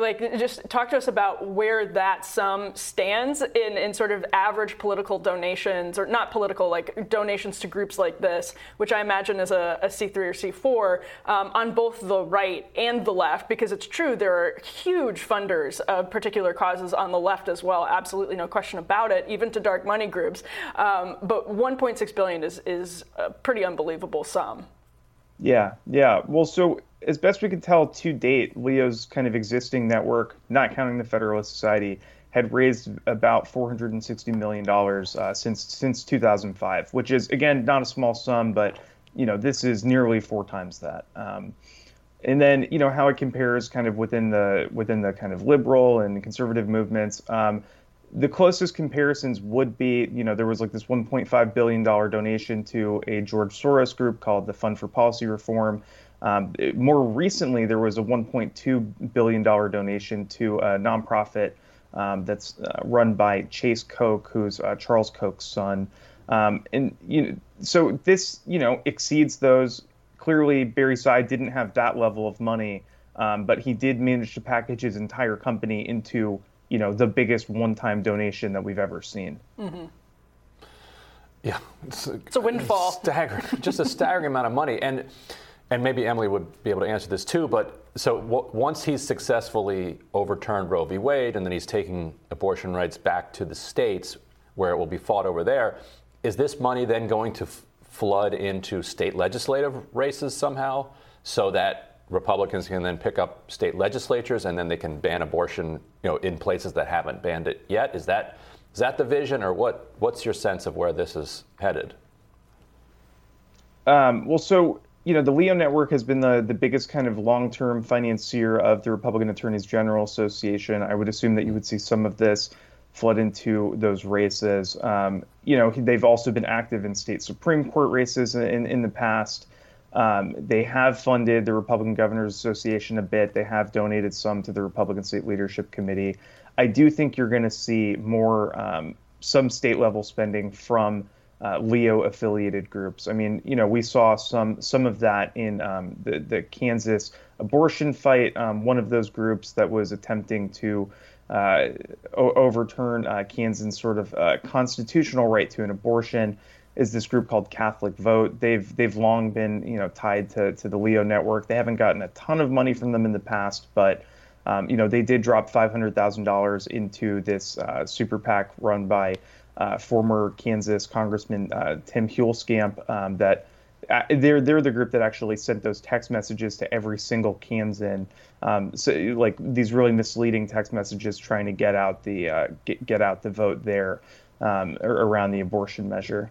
like just talk to us about where that sum stands in, in sort of average political donations or not political like donations to groups like this which i imagine is a a c3 or c4 um, on both the right and the left because it's true there are huge funders of particular causes on the left as well absolutely no question about it even to dark money groups. Um, but 1.6 billion is is a pretty unbelievable sum yeah yeah well so as best we can tell to date, Leo's kind of existing network, not counting the Federalist Society, had raised about $460 million uh, since since 2005, which is again not a small sum, but you know this is nearly four times that. Um, and then you know how it compares kind of within the within the kind of liberal and conservative movements. Um, the closest comparisons would be, you know, there was like this 1.5 billion dollar donation to a George Soros group called the Fund for Policy Reform. Um, more recently, there was a 1.2 billion dollar donation to a nonprofit um, that's uh, run by Chase Koch, who's uh, Charles Koch's son. Um, and you know, so this you know exceeds those. Clearly, Barre Seid didn't have that level of money, um, but he did manage to package his entire company into you know the biggest one-time donation that we've ever seen. Mm-hmm. Yeah, it's a, it's a windfall. Staggering, just a staggering amount of money, and and maybe Emily would be able to answer this too, but so w- once he's successfully overturned Roe v. Wade and then he's taking abortion rights back to the states where it will be fought over there, is this money then going to f- flood into state legislative races somehow so that Republicans can then pick up state legislatures and then they can ban abortion, you know, in places that haven't banned it yet? Is that is that the vision, or what? What's your sense of where this is headed? Um, well, so you know, the Leo Network has been the, the biggest kind of long term financier of the Republican Attorneys General Association. I would assume that you would see some of this flood into those races. Um, you know, they've also been active in state Supreme Court races in, in the past. Um, they have funded the Republican Governors Association a bit. They have donated some to the Republican State Leadership Committee. I do think you're going to see more, um, some state level spending from uh, Leo affiliated groups. I mean, you know, we saw some some of that in um, the the Kansas abortion fight. Um, one of those groups that was attempting to uh, o- overturn uh, Kansas' sort of uh, constitutional right to an abortion is this group called Catholic Vote. They've they've long been you know tied to to the Leo network. They haven't gotten a ton of money from them in the past, but um, you know they did drop five hundred thousand dollars into this uh, super PAC run by uh, former Kansas Congressman uh, Tim Huelskamp um, that uh, they're they're the group that actually sent those text messages to every single Kansan. Um, so like these really misleading text messages trying to get out the uh, get, get out the vote there um, around the abortion measure.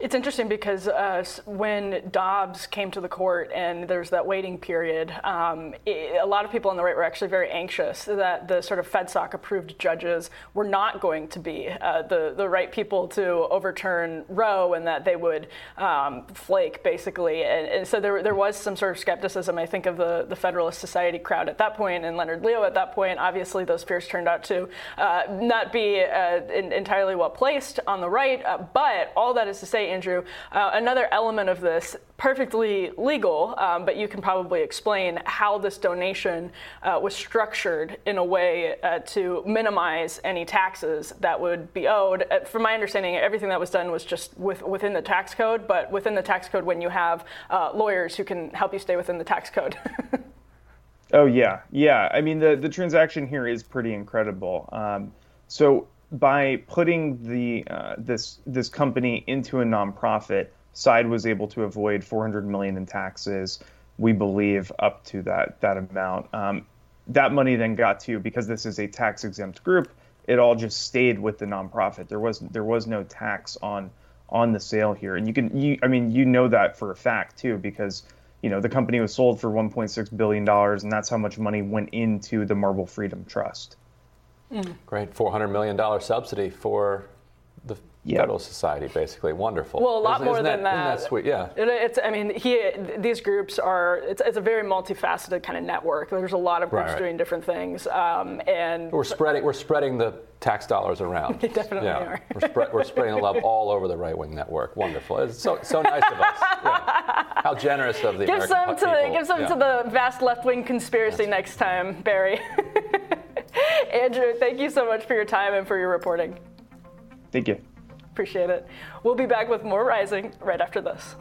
It's interesting because uh, when Dobbs came to the court and there's that waiting period, um, it, a lot of people on the right were actually very anxious that the sort of FedSoc approved judges were not going to be uh, the, the right people to overturn Roe and that they would um, flake, basically. And, and, so there, there was some sort of skepticism, I think, of the, the Federalist Society crowd at that point and Leonard Leo at that point. Obviously, those fears turned out to uh, not be uh, in, entirely well placed on the right. Uh, but all that is to say, Andrew. Uh, another element of this, perfectly legal, um, but you can probably explain how this donation uh, was structured in a way uh, to minimize any taxes that would be owed. Uh, from my understanding, everything that was done was just with, within the tax code, but within the tax code, when you have uh, lawyers who can help you stay within the tax code. oh yeah, yeah. I mean, the the transaction here is pretty incredible. Um, so by putting the uh, this this company into a nonprofit, Seid was able to avoid 400 million in taxes. We believe up to that that amount. Um, that money then got to because this is a tax exempt group. It all just stayed with the nonprofit. There was there was no tax on on the sale here. And you can, you, I mean, you know that for a fact too, because you know the company was sold for 1.6 billion dollars, and that's how much money went into the Marble Freedom Trust. Mm. Great, 400 million dollar subsidy for the yep. Federal Society, basically. Wonderful. Well, a lot isn't, more isn't than that. that. Isn't that sweet? Yeah. It, it's. I mean, he. These groups are. It's, it's a very multifaceted kind of network. There's a lot of groups right, right. doing different things, um, and we're spreading. We're spreading the tax dollars around. they definitely yeah. are. we're, spread, we're spreading the love all over the right wing network. Wonderful. It's so so nice of us. Yeah. How generous of the give American some to people. the, give some yeah. to the vast left wing conspiracy That's next time, Barry. Andrew, thank you so much for your time and for your reporting. Thank you. Appreciate it. We'll be back with more Rising right after this.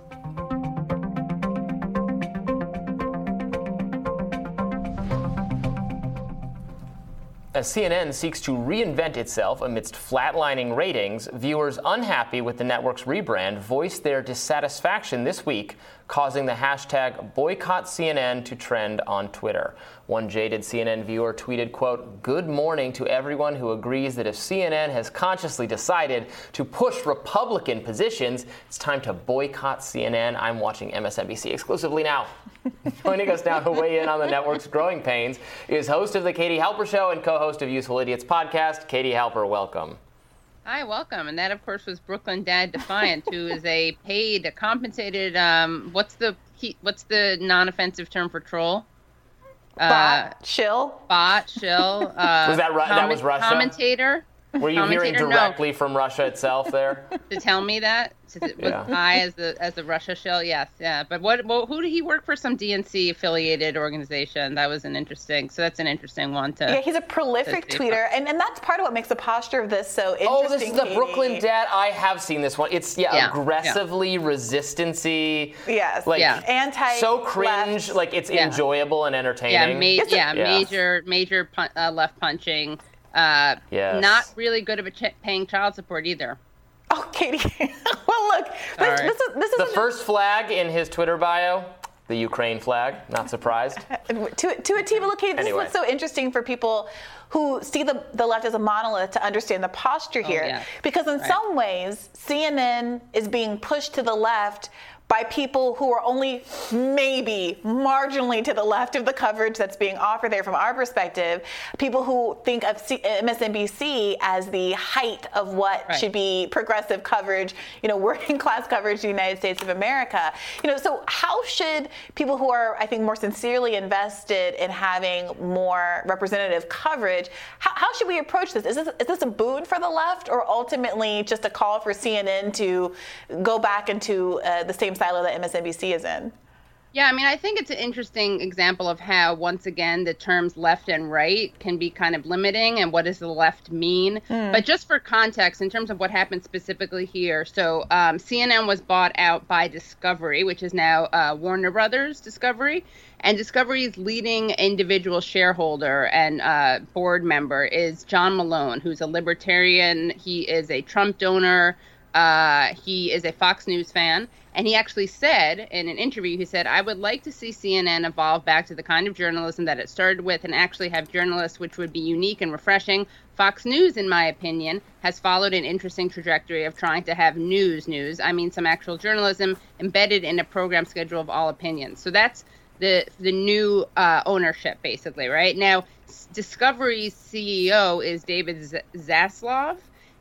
As CNN seeks to reinvent itself amidst flatlining ratings, viewers unhappy with the network's rebrand voiced their dissatisfaction this week causing the hashtag boycott CNN to trend on Twitter. One jaded CNN viewer tweeted, quote, good morning to everyone who agrees that if CNN has consciously decided to push Republican positions, it's time to boycott CNN. I'm watching MSNBC exclusively now. Joining us now to weigh in on the network's growing pains is host of the Katie Halper Show and co-host of Useful Idiots podcast, Katie Halper. Welcome. Hi, welcome. And that, of course, was Brooklyn Dad Defiant, who is a paid, a compensated. Um, what's the what's the non-offensive term for troll? Uh, bot, shill. Bot, shill. Uh, was that Ru- that was Russia? Commentator. Were you hearing directly no. from Russia itself there? to tell me that? Was yeah. I as the as the Russia shell? Yes, yeah. But what? Well, who did he work for? Some DNC affiliated organization. That was an interesting. So that's an interesting one to. Yeah, he's a prolific tweeter, and, and that's part of what makes the posture of this so interesting. Oh, this is the Katie. Brooklyn Dad. I have seen this one. It's yeah, yeah. aggressively yeah. resistancy. Yes. Like yeah. anti. So cringe. Left. Like it's enjoyable and entertaining. Yeah, ma- yeah, major major pun- uh, left punching. Uh, yes. Not really good at ch- paying child support either. Oh, Katie. well, look, this, right. this, is this is the first flag in his Twitter bio. The Ukraine flag. Not surprised. to to a team, look, Katie, this anyway. is what's so interesting for people who see the, the left as a monolith to understand the posture oh, here. Oh, yeah. Because in right. some ways, CNN is being pushed to the left by people who are only maybe marginally to the left of the coverage that's being offered there from our perspective. People who think of C- MSNBC as the height of what right. should be progressive coverage, you know, working class coverage in the United States of America. You know, so how should people who are, I think, more sincerely invested in having more representative coverage, how, how should we approach this? Is, this? is this a boon for the left or ultimately just a call for CNN to go back into uh, the same silo that MSNBC is in. Yeah, I mean, I think it's an interesting example of how, once again, the terms left and right can be kind of limiting and what does the left mean. Mm. But just for context, in terms of what happened specifically here, so um, CNN was bought out by Discovery, which is now uh, Warner Brothers Discovery. And Discovery's leading individual shareholder and uh, board member is John Malone, who's a libertarian. He is a Trump donor. Uh, he is a Fox News fan, and he actually said in an interview, he said, I would like to see CNN evolve back to the kind of journalism that it started with and actually have journalists which would be unique and refreshing. Fox News, in my opinion, has followed an interesting trajectory of trying to have news news. I mean, some actual journalism embedded in a program schedule of all opinions. So that's the the new uh, ownership, basically, right? Now, Discovery's CEO is David Zaslav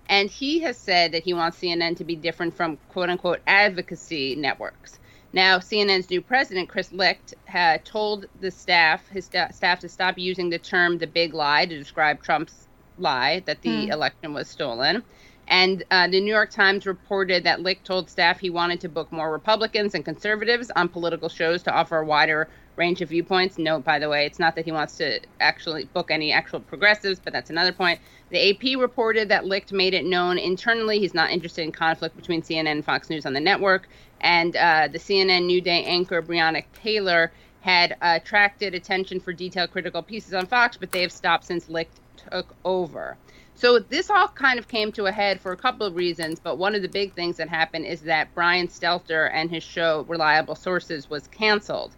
and he has said that he wants CNN to be different from quote unquote advocacy networks. Now, CNN's new president, Chris Licht, had told the staff, his st- staff, to stop using the term the big lie to describe Trump's lie that the mm. election was stolen. And uh, the New York Times reported that Licht told staff he wanted to book more Republicans and conservatives on political shows to offer a wider range of viewpoints. Note, by the way, it's not that he wants to actually book any actual progressives, but that's another point. The AP reported that Licht made it known internally he's not interested in conflict between CNN and Fox News on the network. And uh, the CNN New Day anchor Brianna Keilar had uh, attracted attention for detailed critical pieces on Fox, but they have stopped since Licht took over. So this all kind of came to a head for a couple of reasons, but one of the big things that happened is that Brian Stelter and his show Reliable Sources was canceled.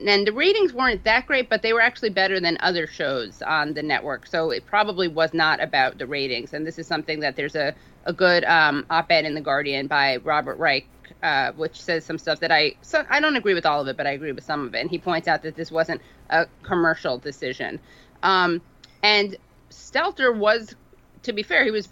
And the ratings weren't that great, but they were actually better than other shows on the network. So it probably was not about the ratings. And this is something that there's a, a good um, op-ed in the Guardian by Robert Reich, uh, which says some stuff that I so I don't agree with all of it, but I agree with some of it. And he points out that this wasn't a commercial decision. Um, and Stelter was, to be fair, he was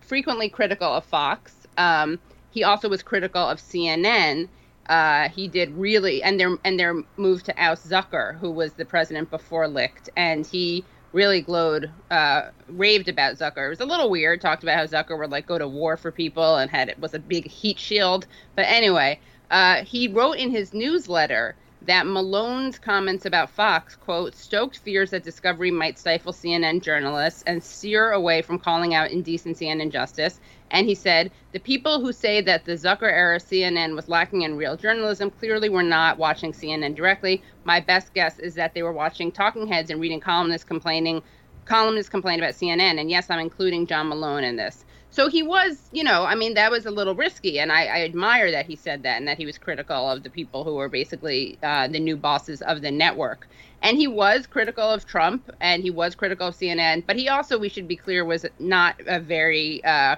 frequently critical of Fox. Um, he also was critical of CNN uh, he did really, and their and their move to oust Zucker, who was the president before Licht, and he really glowed, uh, raved about Zucker. It was a little weird, talked about how Zucker would like go to war for people and had it was a big heat shield. But anyway, uh, he wrote in his newsletter that Malone's comments about Fox, quote, stoked fears that Discovery might stifle CNN journalists and steer away from calling out indecency and injustice. And he said, the people who say that the Zucker era CNN was lacking in real journalism clearly were not watching CNN directly. My best guess is that they were watching talking heads and reading columnists complaining columnists complained about CNN. And yes, I'm including John Malone in this. So he was, you know, I mean, that was a little risky, and I, I admire that he said that and that he was critical of the people who were basically uh, the new bosses of the network. And he was critical of Trump, and he was critical of CNN, but he also, we should be clear, was not a very uh,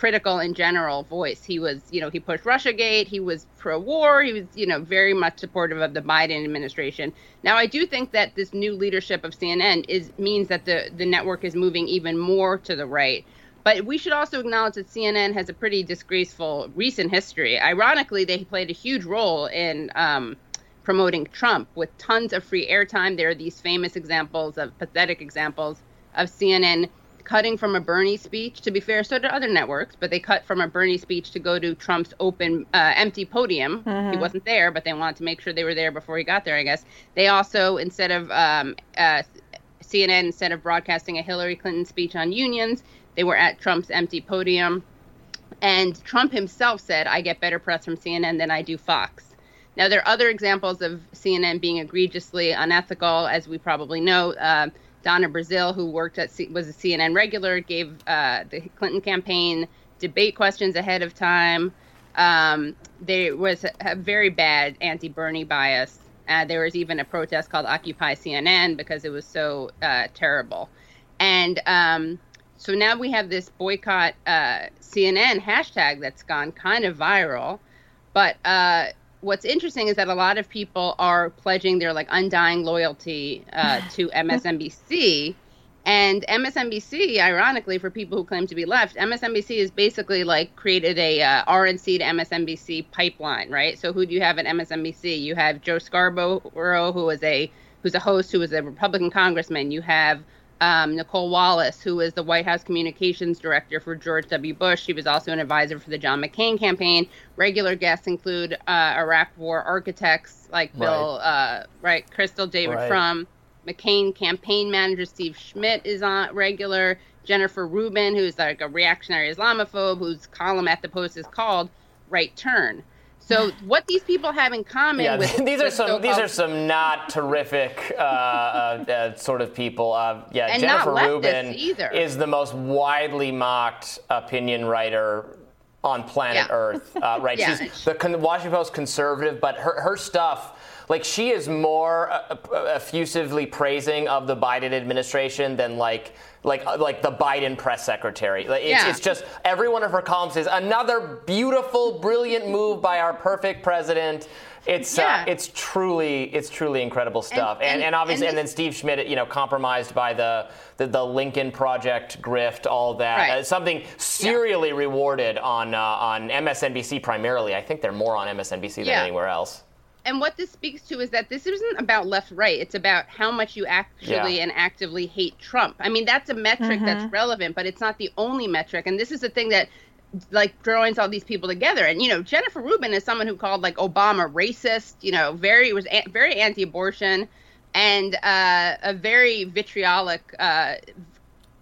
critical in general voice. He was, you know, he pushed Russiagate, he was pro-war, he was, you know, very much supportive of the Biden administration. Now, I do think that this new leadership of CNN is means that the the network is moving even more to the right. But we should also acknowledge that CNN has a pretty disgraceful recent history. Ironically, they played a huge role in um, promoting Trump with tons of free airtime. There are these famous examples of pathetic examples of CNN cutting from a Bernie speech. To be fair, so did other networks, but they cut from a Bernie speech to go to Trump's open, uh, empty podium. Mm-hmm. He wasn't there, but they wanted to make sure they were there before he got there. I guess they also, instead of um, uh, CNN, instead of broadcasting a Hillary Clinton speech on unions, they were at Trump's empty podium. And Trump himself said, I get better press from CNN than I do Fox. Now, there are other examples of CNN being egregiously unethical, as we probably know. Uh, Donna Brazile, who worked at C- was a CNN regular, gave uh, the Clinton campaign debate questions ahead of time. Um, there was a, a very bad anti-Bernie bias. Uh, there was even a protest called Occupy CNN because it was so uh, terrible. And um, so now we have this boycott uh, CNN hashtag that's gone kind of viral. But uh, what's interesting is that a lot of people are pledging their like undying loyalty uh, to MSNBC. And MSNBC, ironically, for people who claim to be left, MSNBC is basically like created a uh, RNC to MSNBC pipeline, right? So who do you have at MSNBC? You have Joe Scarborough, who is a who's a host, who is a Republican congressman. You have um, Nicolle Wallace, who was the White House communications director for George W. Bush. She was also an advisor for the John McCain campaign. Regular guests include uh, Iraq War architects like Bill, right, uh, right Kristol David right. Frum, McCain campaign manager Steve Schmidt is on regular. Jennifer Rubin, who's like a reactionary Islamophobe, whose column at the Post is called Right Turn. So what these people have in common yeah, with these are some these are some not terrific uh, uh, uh, sort of people. Uh, yeah, and Jennifer Rubin is the most widely mocked opinion writer on planet yeah. Earth. Uh, right, yeah. she's the Washington Post conservative, but her her stuff like she is more uh, effusively praising of the Biden administration than like like uh, like the Biden press secretary. It's, yeah. it's just every one of her columns is another beautiful, brilliant move by our perfect president. It's uh, yeah. uh, it's truly it's truly incredible stuff. And and, and, and obviously and, and, then Steve Schmidt, you know, compromised by the the, the Lincoln Project grift, all that. Right. Uh, something serially yeah. rewarded on uh, on MSNBC primarily. I think they're more on MSNBC than anywhere else and what this speaks to is that this isn't about left right it's about how much you actually yeah. and actively hate trump i mean that's a metric mm-hmm. that's relevant but it's not the only metric and this is the thing that like joins all these people together and you know jennifer rubin is someone who called like obama racist you know very was a- very anti-abortion and uh, a very vitriolic uh,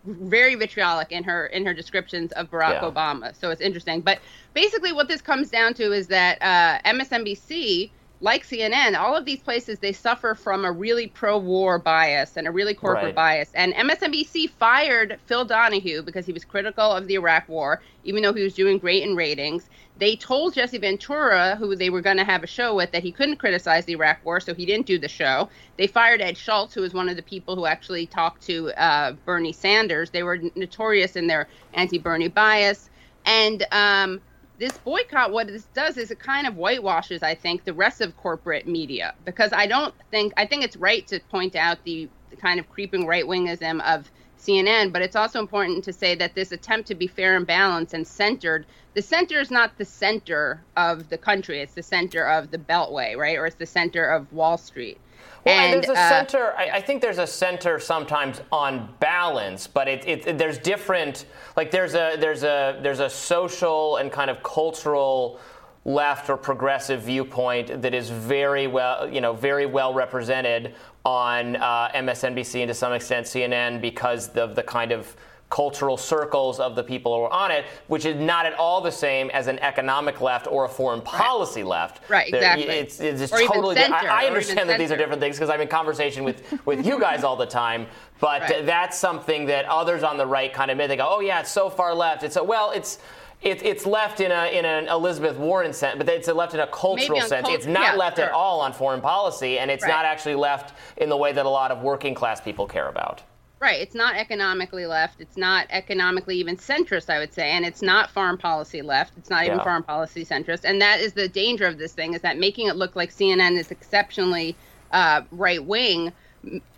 very vitriolic in her in her descriptions of barack yeah. obama so it's interesting but basically what this comes down to is that uh, msnbc like CNN, all of these places they suffer from a really pro-war bias and a really corporate right. bias. And MSNBC fired Phil Donahue because he was critical of the Iraq War, even though he was doing great in ratings. They told Jesse Ventura, who they were going to have a show with, that he couldn't criticize the Iraq War, so he didn't do the show. They fired Ed Schultz, who was one of the people who actually talked to uh, Bernie Sanders. They were notorious in their anti-Bernie bias, and um, this boycott, what this does is it kind of whitewashes, I think, the rest of corporate media. Because I don't think I think it's right to point out the, the kind of creeping right wingism of CNN, but it's also important to say that this attempt to be fair and balanced and centered, the center is not the center of the country; it's the center of the Beltway, right, or it's the center of Wall Street. Well, and, there's a uh, center. I, I, think there's a center sometimes on balance, but it, it, there's different. Like there's a there's a there's a social and kind of cultural left or progressive viewpoint that is very well you know very well represented on uh, MSNBC and to some extent CNN because of the kind of cultural circles of the people who are on it, which is not at all the same as an economic left or a foreign policy right. left. Right, exactly. It's, it's totally. Center, I, I understand that these are different things because I'm in conversation with with you guys all the time. But right. that's something that others on the right kind of admit. They go, "Oh yeah, it's so far left." It's a, well, it's. It, it's left in a in an Elizabeth Warren sense, but it's left in a cultural sense. Cult- it's not yeah, left sure. at all on foreign policy, and it's right. not actually left in the way that a lot of working class people care about. Right. It's not economically left. It's not economically even centrist, I would say. And it's not foreign policy left. It's not yeah. even foreign policy centrist. And that is the danger of this thing is that making it look like CNN is exceptionally uh, right wing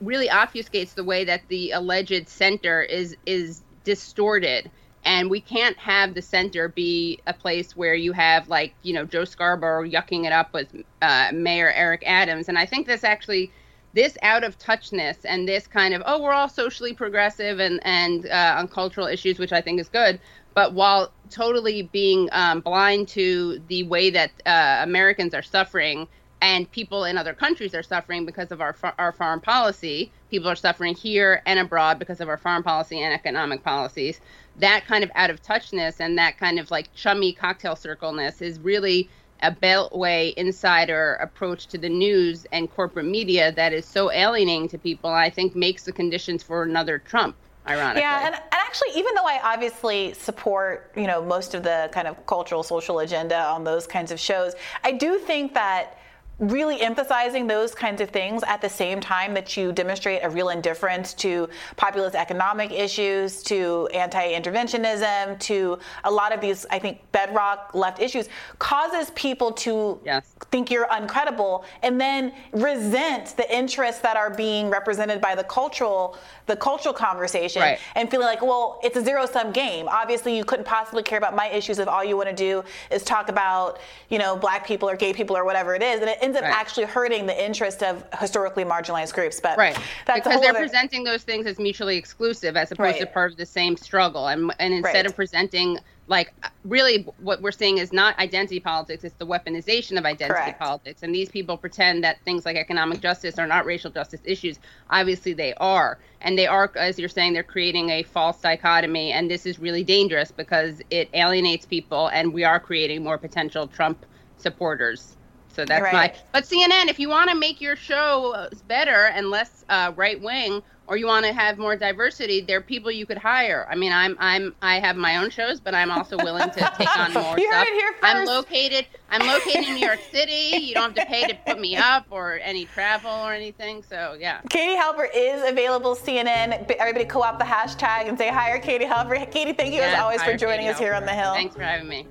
really obfuscates the way that the alleged center is is distorted. And we can't have the center be a place where you have like, you know, Joe Scarborough yucking it up with uh, Mayor Eric Adams. And I think this actually this out of touchness and this kind of oh we're all socially progressive and and uh, on cultural issues which i think is good but while totally being um, blind to the way that uh, americans are suffering and people in other countries are suffering because of our our foreign policy people are suffering here and abroad because of our foreign policy and economic policies that kind of out of touchness and that kind of like chummy cocktail circleness is really a beltway insider approach to the news and corporate media that is so alienating to people, I think makes the conditions for another Trump. Ironically. Yeah, and, and actually, even though I obviously support, you know, most of the kind of cultural social agenda on those kinds of shows, I do think that really emphasizing those kinds of things at the same time that you demonstrate a real indifference to populist economic issues, to anti interventionism, to a lot of these, I think, bedrock left issues, causes people to yes. think you're uncredible and then resent the interests that are being represented by the cultural the cultural conversation right. and feeling like, well, it's a zero sum game. Obviously, you couldn't possibly care about my issues if all you want to do is talk about, you know, black people or gay people or whatever it is. And it ends up right. actually hurting the interest of historically marginalized groups. But right. because they're other... presenting those things as mutually exclusive as opposed right. to part of the same struggle. And, and instead of presenting like really what we're seeing is not identity politics it's the weaponization of identity Correct. politics and these people pretend that things like economic justice are not racial justice issues obviously they are and they are as you're saying they're creating a false dichotomy and this is really dangerous because it alienates people and we are creating more potential trump supporters so that's right. my but cnn if you want to make your show better and less uh, right wing or you want to have more diversity, there are people you could hire. I mean, I'm I'm I have my own shows, but I'm also willing to take on more you stuff. Heard it here first. I'm located I'm located in New York City. You don't have to pay to put me up or any travel or anything. So yeah. Katie Halper is available CNN. Everybody co-op the hashtag and say hire Katie Halper. Katie, thank you yes, as always for joining Katie us Halper. here on the Hill. Thanks for having me.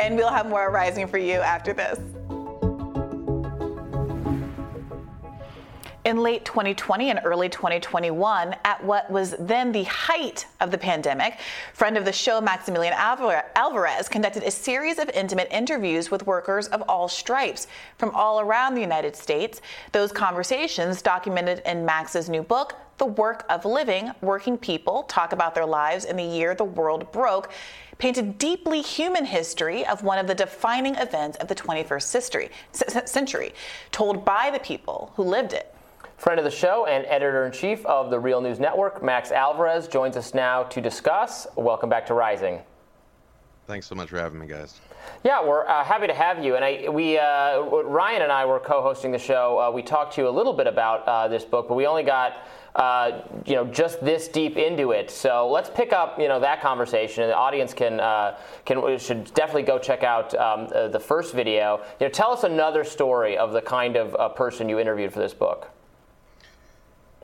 And we'll have more rising for you after this. In late 2020 and early 2021 at what was then the height of the pandemic. Friend of the show, Maximilian Alvarez, conducted a series of intimate interviews with workers of all stripes from all around the United States. Those conversations documented in Max's new book, The Work of Living Working People Talk About Their Lives in the Year the World Broke paint a deeply human history of one of the defining events of the 21st century, told by the people who lived it. Friend of the show and editor in chief of the Real News Network, Max Alvarez, joins us now to discuss. Welcome back to Rising. Thanks so much for having me, guys. Yeah, we're uh, happy to have you. And I, we, uh, Ryan and I were co-hosting the show. Uh, we talked to you a little bit about uh, this book, but we only got, uh, you know, just this deep into it. So let's pick up, you know, that conversation. And the audience can uh, can should definitely go check out um, the first video. You know, tell us another story of the kind of person you interviewed for this book.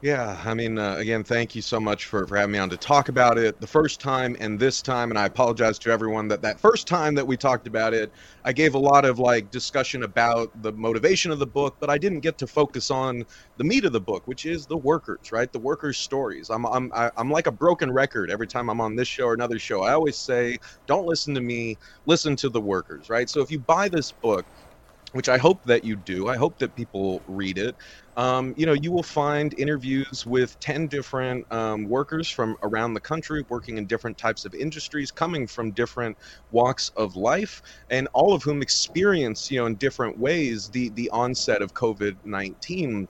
Yeah, I mean, uh, again, thank you so much for, for having me on to talk about it. The first time and this time, and I apologize to everyone that that first time that we talked about it, I gave a lot of like discussion about the motivation of the book, but I didn't get to focus on the meat of the book, which is the workers, right? The workers' stories. I'm I'm I'm like a broken record every time I'm on this show or another show. I always say, don't listen to me, listen to the workers, right? So if you buy this book, which I hope that you do. I hope that people read it. Um, you know, you will find interviews with 10 different um, workers from around the country working in different types of industries, coming from different walks of life, and all of whom experience, you know, in different ways the, the onset of COVID 19.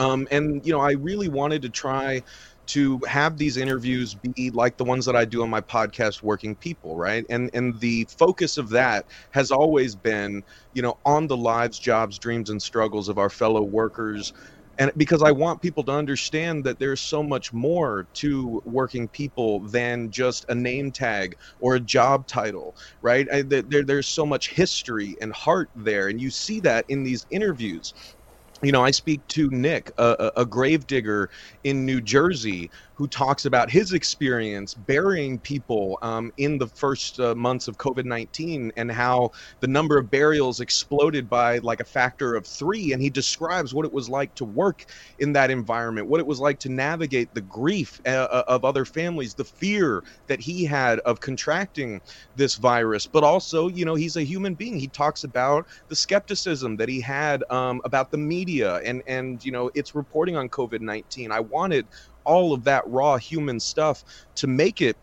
Um, and, you know, I really wanted to try to have these interviews be like the ones that I do on my podcast working people right? And and the focus of that has always been you know on the lives jobs dreams and struggles of our fellow workers. And because I want people to understand that there's so much more to working people than just a name tag or a job title, right? I, there, there's so much history and heart there, and you see that in these interviews you know, I speak to Nick, a, a grave digger in New Jersey, who talks about his experience burying people um, in the first uh, months of COVID 19 and how the number of burials exploded by like a factor of three. And he describes what it was like to work in that environment, what it was like to navigate the grief uh, uh of other families, the fear that he had of contracting this virus. But also, you know, he's a human being. He talks about the skepticism that he had um, about the media and, and, you know, its reporting on COVID 19. I wanted all of that raw human stuff to make it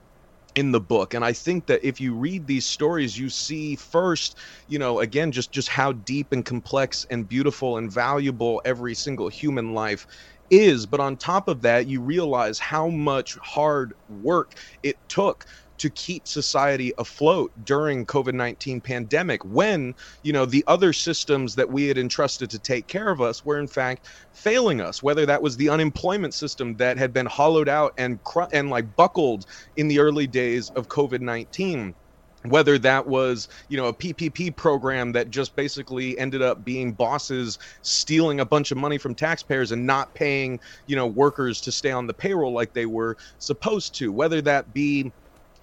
in the book. And i think that if you read these stories you see first you know again just just how deep and complex and beautiful and valuable every single human life is. But on top of that you realize how much hard work it took to keep society afloat during COVID-19 pandemic when, you know, the other systems that we had entrusted to take care of us were in fact failing us, whether that was the unemployment system that had been hollowed out and cr- and like buckled in the early days of COVID-19 whether that was you know a ppp program that just basically ended up being bosses stealing a bunch of money from taxpayers and not paying you know workers to stay on the payroll like they were supposed to whether that be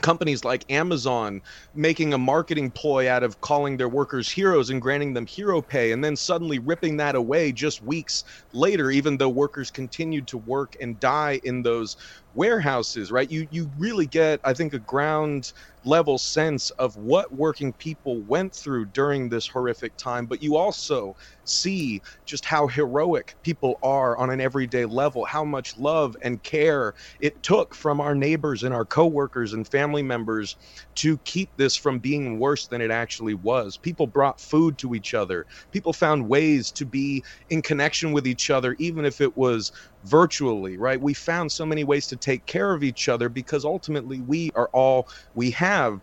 companies like Amazon making a marketing ploy out of calling their workers heroes and granting them hero pay, and then suddenly ripping that away just weeks later, even though workers continued to work and die in those warehouses, right? You you really get, I think, a ground level sense of what working people went through during this horrific time, but you also see just how heroic people are on an everyday level, how much love and care it took from our neighbors and our coworkers and family members to keep this from being worse than it actually was. People brought food to each other. People found ways to be in connection with each other even if it was virtually, right? We found so many ways to take care of each other because ultimately we are all we have.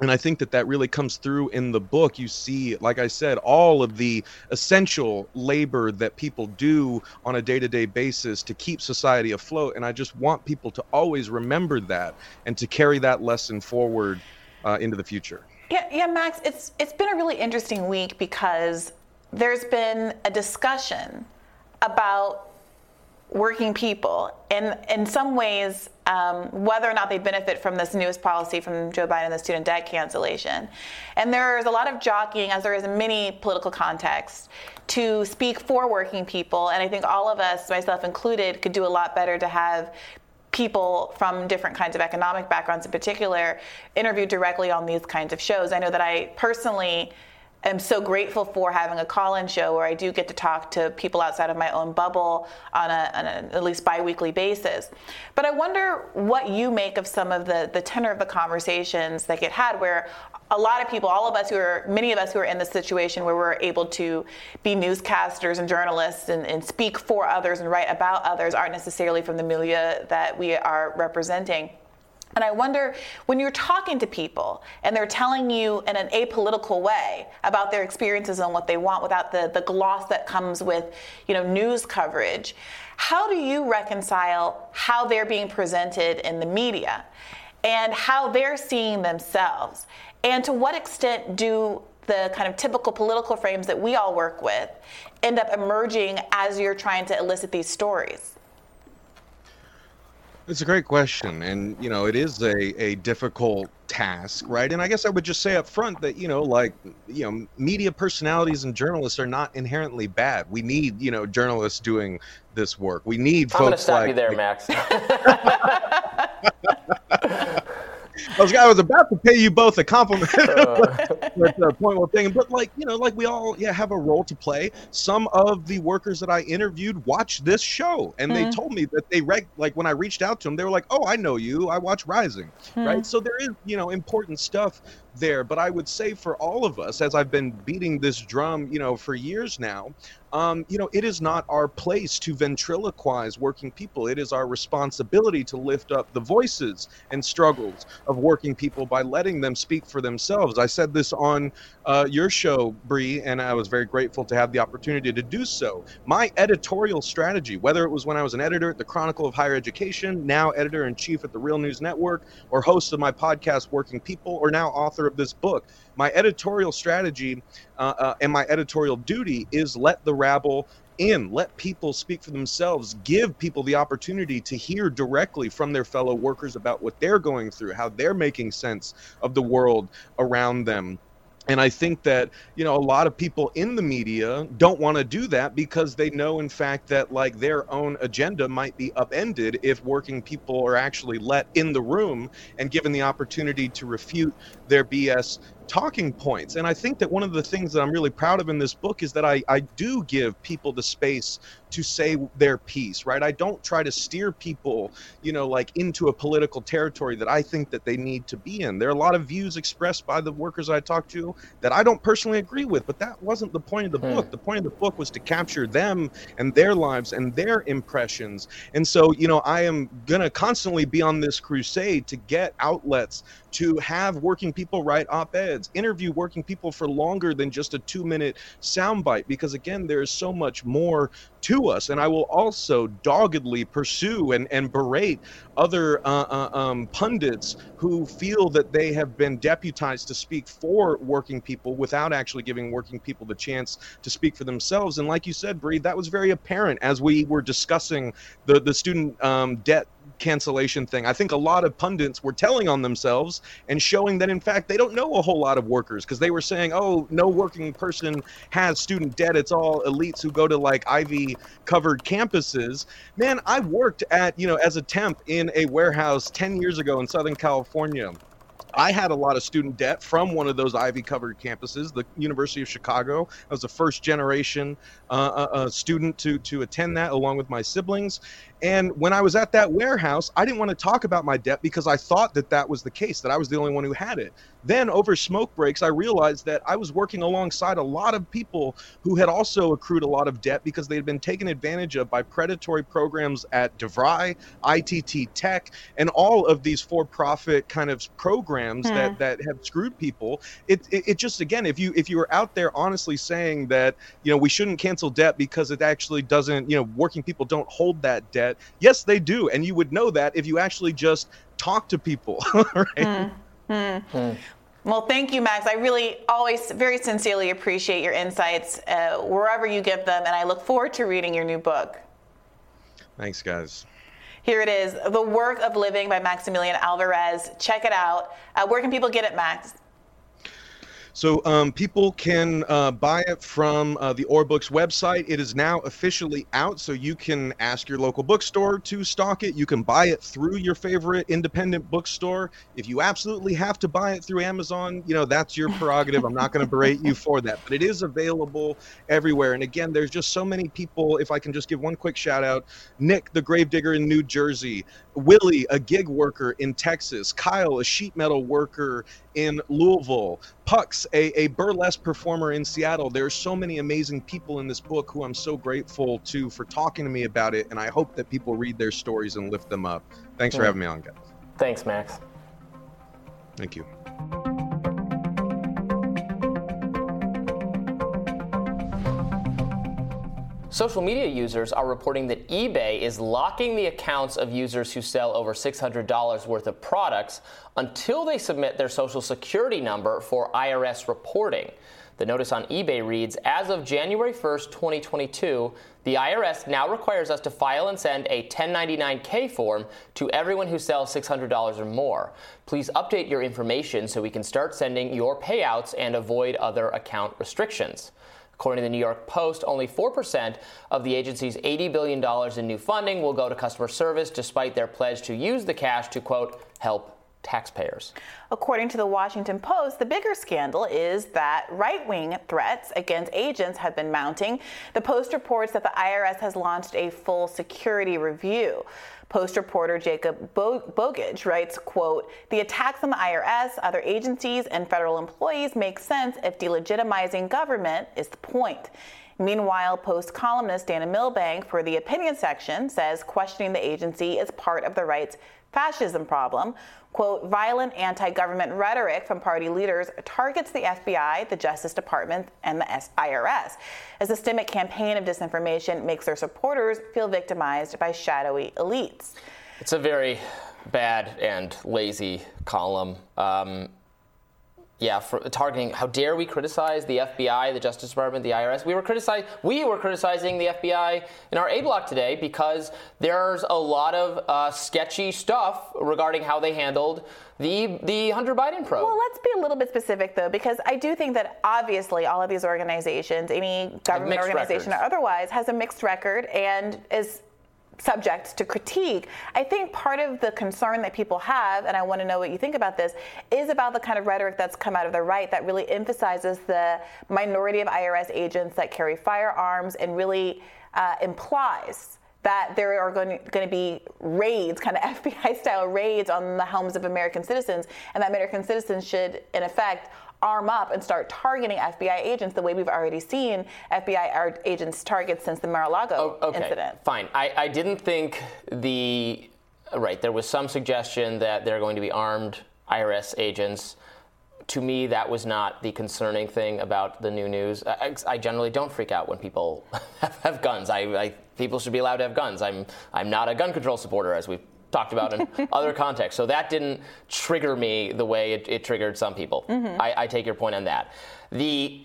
And I think that that really comes through in the book. You see, like I said, all of the essential labor that people do on a day to day basis to keep society afloat. And I just want people to always remember that and to carry that lesson forward uh, into the future. Yeah, yeah, Max, it's it's been a really interesting week because there's been a discussion about working people. And in some ways, um, whether or not they benefit from this newest policy from Joe Biden, the student debt cancellation. And there's a lot of jockeying, as there is in many political contexts, to speak for working people. And I think all of us, myself included, could do a lot better to have people from different kinds of economic backgrounds in particular interviewed directly on these kinds of shows. I know that I personally am so grateful for having a call-in show where I do get to talk to people outside of my own bubble on, a, on a, at least biweekly basis. But I wonder what you make of some of the, the tenor of the conversations that get had where a lot of people, all of us who are, many of us who are in the situation where we're able to be newscasters and journalists and, and speak for others and write about others aren't necessarily from the milieu that we are representing. And I wonder when you're talking to people and they're telling you in an apolitical way about their experiences and what they want without the, the gloss that comes with, you know, news coverage, how do you reconcile how they're being presented in the media and how they're seeing themselves? And to what extent do the kind of typical political frames that we all work with end up emerging as you're trying to elicit these stories? It's a great question. And, you know, it is a, a difficult task, right? And I guess I would just say up front that, you know, like, you know, media personalities and journalists are not inherently bad. We need, you know, journalists doing this work. We need I'm folks going to stop like, you there, Max. I was, I was about to pay you both a compliment with the point one thing, but like you know, like we all yeah have a role to play. Some of the workers that I interviewed watched this show, and mm-hmm. they told me that they reg like when I reached out to them, they were like, "Oh, I know you. I watch Rising." Mm-hmm. Right. So there is you know important stuff there. But I would say for all of us, as I've been beating this drum, you know, for years now, um, you know, it is not our place to ventriloquize working people. It is our responsibility to lift up the voices and struggles of working people by letting them speak for themselves. I said this on uh, your show, Bree, and I was very grateful to have the opportunity to do so. My editorial strategy, whether it was when I was an editor at the Chronicle of Higher Education, now editor in chief at the Real News Network, or host of my podcast, Working People, or now author of this book, my editorial strategy uh, uh, and my editorial duty is let the rabble in, let people speak for themselves, give people the opportunity to hear directly from their fellow workers about what they're going through, how they're making sense of the world around them. And I think that, you know, a lot of people in the media don't want to do that because they know, in fact, that like their own agenda might be upended if working people are actually let in the room and given the opportunity to refute their BS talking points. And I think that one of the things that I'm really proud of in this book is that I, I do give people the space to say their piece, right? I don't try to steer people, you know, like into a political territory that I think that they need to be in. There are a lot of views expressed by the workers I talk to that I don't personally agree with, but that wasn't the point of the hmm. book. The point of the book was to capture them and their lives and their impressions. And so, you know, I am going to constantly be on this crusade to get outlets to have working people write op eds, interview working people for longer than just a two minute soundbite, because again, there's so much more to us. And I will also doggedly pursue and, and berate other uh, uh, um, pundits who feel that they have been deputized to speak for working people without actually giving working people the chance to speak for themselves. And like you said, Bree, that was very apparent as we were discussing the, the student um, debt cancellation thing. I think a lot of pundits were telling on themselves and showing that, in fact, they don't know a whole lot of workers because they were saying, oh, no working person has student debt. It's all elites who go to like Ivy covered campuses. Man, I worked at, you know, as a temp in a warehouse 10 years ago in Southern California. I had a lot of student debt from one of those Ivy covered campuses, the University of Chicago. I was a first generation uh, uh, uh, student to, to attend that along with my siblings. And when I was at that warehouse, I didn't want to talk about my debt because I thought that that was the case, that I was the only one who had it. Then, over smoke breaks, I realized that I was working alongside a lot of people who had also accrued a lot of debt because they had been taken advantage of by predatory programs at DeVry, ITT Tech, and all of these for profit kind of programs hmm. that, that have screwed people. It, it, it just, again, if you if you were out there honestly saying that, you know, we shouldn't cancel debt because it actually doesn't, you know, working people don't hold that debt Yes, they do. And you would know that if you actually just talk to people. right? Mm-hmm. Well, thank you, Max. I really always very sincerely appreciate your insights uh, wherever you give them, and I look forward to reading your new book. Thanks, guys. Here it is The Work of Living by Maximillian Alvarez. Check it out. Uh, where can people get it, Max? So um, people can uh, buy it from uh, the Or Books website. It is now officially out, so you can ask your local bookstore to stock it. You can buy it through your favorite independent bookstore. If you absolutely have to buy it through Amazon, you know that's your prerogative. I'm not going to berate you for that, but it is available everywhere. And again, there's just so many people. If I can just give one quick shout out, Nick, the gravedigger in New Jersey, Willie, a gig worker in Texas, Kyle, a sheet metal worker in Louisville, Pucks, a, a burlesque performer in Seattle. There are so many amazing people in this book who I'm so grateful to for talking to me about it, and I hope that people read their stories and lift them up. Thanks for having me on, guys. Thanks, Max. Thank you. Social media users are reporting that eBay is locking the accounts of users who sell over $600 worth of products until they submit their social security number for IRS reporting. The notice on eBay reads As of January 1st, 2022, the IRS now requires us to file and send a 1099K form to everyone who sells $600 or more. Please update your information so we can start sending your payouts and avoid other account restrictions. According to the New York Post, only 4% of the agency's $80 billion in new funding will go to customer service, despite their pledge to use the cash to, quote, help taxpayers. According to the Washington Post, the bigger scandal is that right wing threats against agents have been mounting. The Post reports that the IRS has launched a full security review. Post reporter Jacob Bogage writes, quote, the attacks on the IRS, other agencies, and federal employees make sense if delegitimizing government is the point. Meanwhile, Post columnist Dana Milbank for the opinion section says questioning the agency is part of the right's fascism problem. Quote, violent anti government rhetoric from party leaders targets the FBI, the Justice Department, and the IRS. A systemic campaign of disinformation makes their supporters feel victimized by shadowy elites. It's a very bad and lazy column. Um, yeah, for targeting. How dare we criticize the FBI, the Justice Department, the IRS? We were criticizing. We were criticizing the FBI in our A block today because there's a lot of uh, sketchy stuff regarding how they handled the the Hunter Biden probe. Well, let's be a little bit specific though, because I do think that obviously all of these organizations, any government organization records. or otherwise, has a mixed record and is subject to critique. I think part of the concern that people have, and I want to know what you think about this, is about the kind of rhetoric that's come out of the right that really emphasizes the minority of IRS agents that carry firearms and really uh, implies that there are going to, going to be raids, kind of FBI style raids on the homes of American citizens, and that American citizens should, in effect, arm up and start targeting FBI agents the way we've already seen FBI agents target since the Mar-a-Lago oh, okay. incident. Fine. I, I didn't think the right there was some suggestion that they're going to be armed IRS agents. To me, that was not the concerning thing about the new news. I, I generally don't freak out when people have, have guns. I, I, people should be allowed to have guns. I'm I'm not a gun control supporter, as we've talked about in other contexts. So that didn't trigger me the way it, it triggered some people. Mm-hmm. I, I, take your point on that. The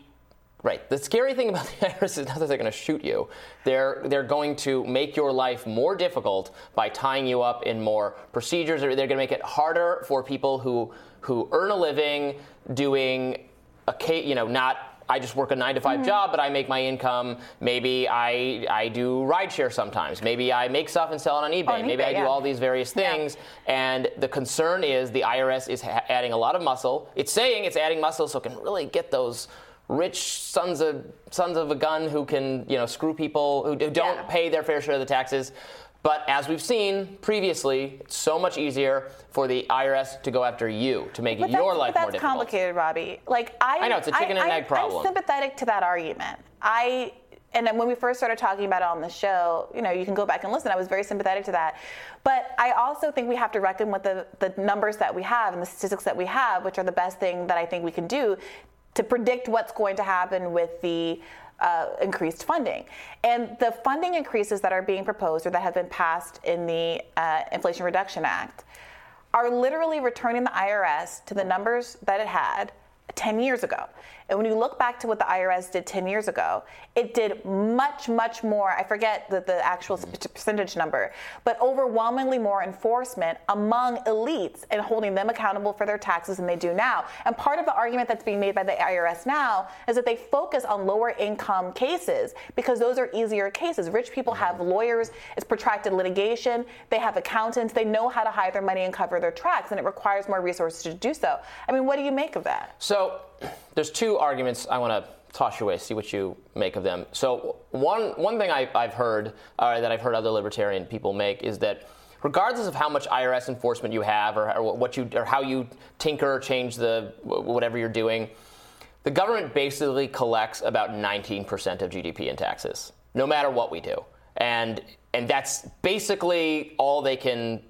right. The scary thing about the IRS is not that they're going to shoot you. They're they're going to make your life more difficult by tying you up in more procedures. Or they're going to make it harder for people who who earn a living doing a you know not I just work a nine to 5 mm-hmm. job, but I make my income. Maybe I I do rideshare sometimes. Maybe I make stuff and sell it on eBay. On Maybe eBay, I do yeah. all these various things. Yeah. And the concern is the IRS is ha- adding a lot of muscle. It's saying it's adding muscle so it can really get those rich sons of sons of a gun who can you know screw people who, who don't yeah. pay their fair share of the taxes. But as we've seen previously, it's so much easier for the IRS to go after you to make your life more difficult. That's complicated, Robbie. Like I, I know it's a chicken I, and egg problem. I'm sympathetic to that argument. I and when we first started talking about it on the show, you know, you can go back and listen. I was very sympathetic to that. But I also think we have to reckon with the, the numbers that we have and the statistics that we have, which are the best thing that I think we can do to predict what's going to happen with the uh, increased funding. And the funding increases that are being proposed or that have been passed in the uh, Inflation Reduction Act are literally returning the IRS to the numbers that it had 10 years ago. And when you look back to what the IRS did 10 years ago, it did much, much more. I forget the, the actual percentage number, but overwhelmingly more enforcement among elites and holding them accountable for their taxes than they do now. And part of the argument that's being made by the IRS now is that they focus on lower income cases because those are easier cases. Rich people have mm-hmm. lawyers, it's protracted litigation, they have accountants, they know how to hide their money and cover their tracks, and it requires more resources to do so. I mean, what do you make of that? So, there's two arguments I want to toss your way, see what you make of them. So one one thing I, have heard uh, that I've heard other libertarian people make is that regardless of how much IRS enforcement you have or, or what you or how you tinker change the whatever you're doing, the government basically collects about 19% of GDP in taxes, no matter what we do, and and that's basically all they can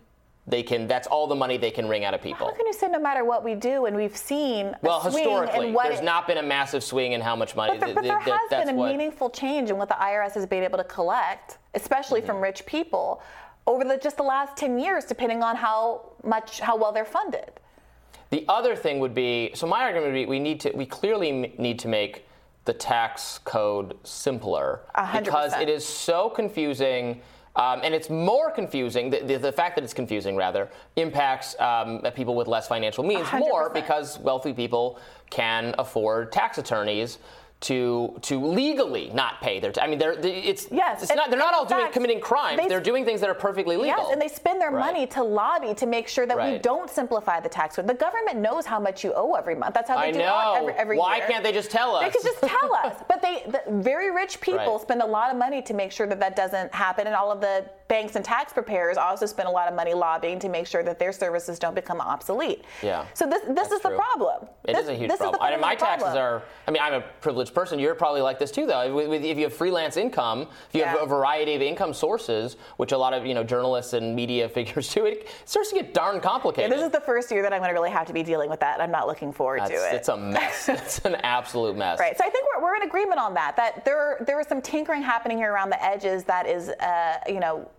they can that's all the money they can wring out of people. How can you say no matter what we do and we've seen well historically there's it, not been a massive swing in how much money. But, there, but there has been a what, meaningful change in what the IRS has been able to collect, especially mm-hmm. from rich people, over the, just the last ten years, depending on how much how well they're funded. The other thing would be so my argument would be we need to we clearly need to make the tax code simpler 100%. because it is so confusing um, and it's more confusing, the, the, the, fact that it's confusing, rather, impacts um, people with less financial means 100%. more because wealthy people can afford tax attorneys to to legally not pay their. T- I mean, they're it's yes, it's not, they're not all doing committing crimes. They, are doing things that are perfectly legal. Yes, and they spend their right. money to lobby to make sure that right. we don't simplify the tax code. The government knows how much you owe every month. That's how they I do know. it every, every Why year. can't they just tell us? They could just tell us. But they, the very rich people right. spend a lot of money to make sure that that doesn't happen, and all of the banks and tax preparers also spend a lot of money lobbying to make sure that their services don't become obsolete. Yeah. So this this is true. the problem. It this, is a huge problem. I mean, my taxes problem. are. I mean, I'm a privileged person. You're probably like this too, though. If you have freelance income, if you yeah. have a variety of income sources, which a lot of you know journalists and media figures do, it starts to get darn complicated. Yeah, this is the first year that I'm going to really have to be dealing with that. I'm not looking forward That's, to it. It's a mess. it's an absolute mess. Right. So I think we're, we're in agreement on that. That there there is some tinkering happening here around the edges that is, uh, you know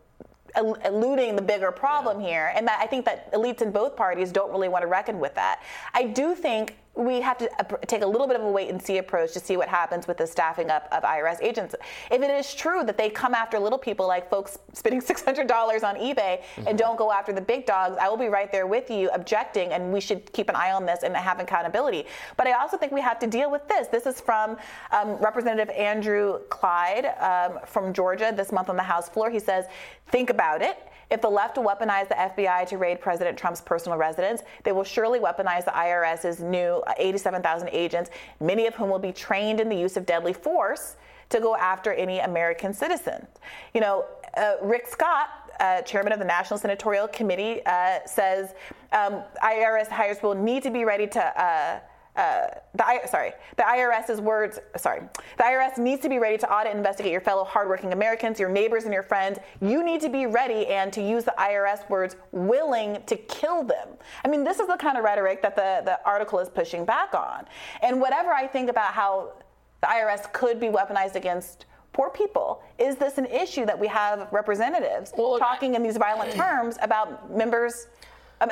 eluding the bigger problem yeah. here, and that I think that elites in both parties don't really want to reckon with that. I do think we have to take a little bit of a wait and see approach to see what happens with the staffing up of IRS agents. If it is true that they come after little people like folks spending $600 on eBay mm-hmm. and don't go after the big dogs, I will be right there with you objecting, and we should keep an eye on this and have accountability. But I also think we have to deal with this. This is from um, Representative Andrew Clyde um, from Georgia this month on the House floor. He says, think about it. If the left will weaponize the FBI to raid President Trump's personal residence, they will surely weaponize the IRS's new 87,000 agents, many of whom will be trained in the use of deadly force to go after any American citizen. You know, uh, Rick Scott, uh, chairman of the National Senatorial Committee, uh, says um, IRS hires will need to be ready to uh, the sorry, the IRS's words. Sorry, the IRS needs to be ready to audit and investigate your fellow hardworking Americans, your neighbors, and your friends. You need to be ready and to use the IRS words "willing to kill them." I mean, this is the kind of rhetoric that the the article is pushing back on. And whatever I think about how the IRS could be weaponized against poor people. Is this an issue that we have representatives well, talking in these violent terms about members,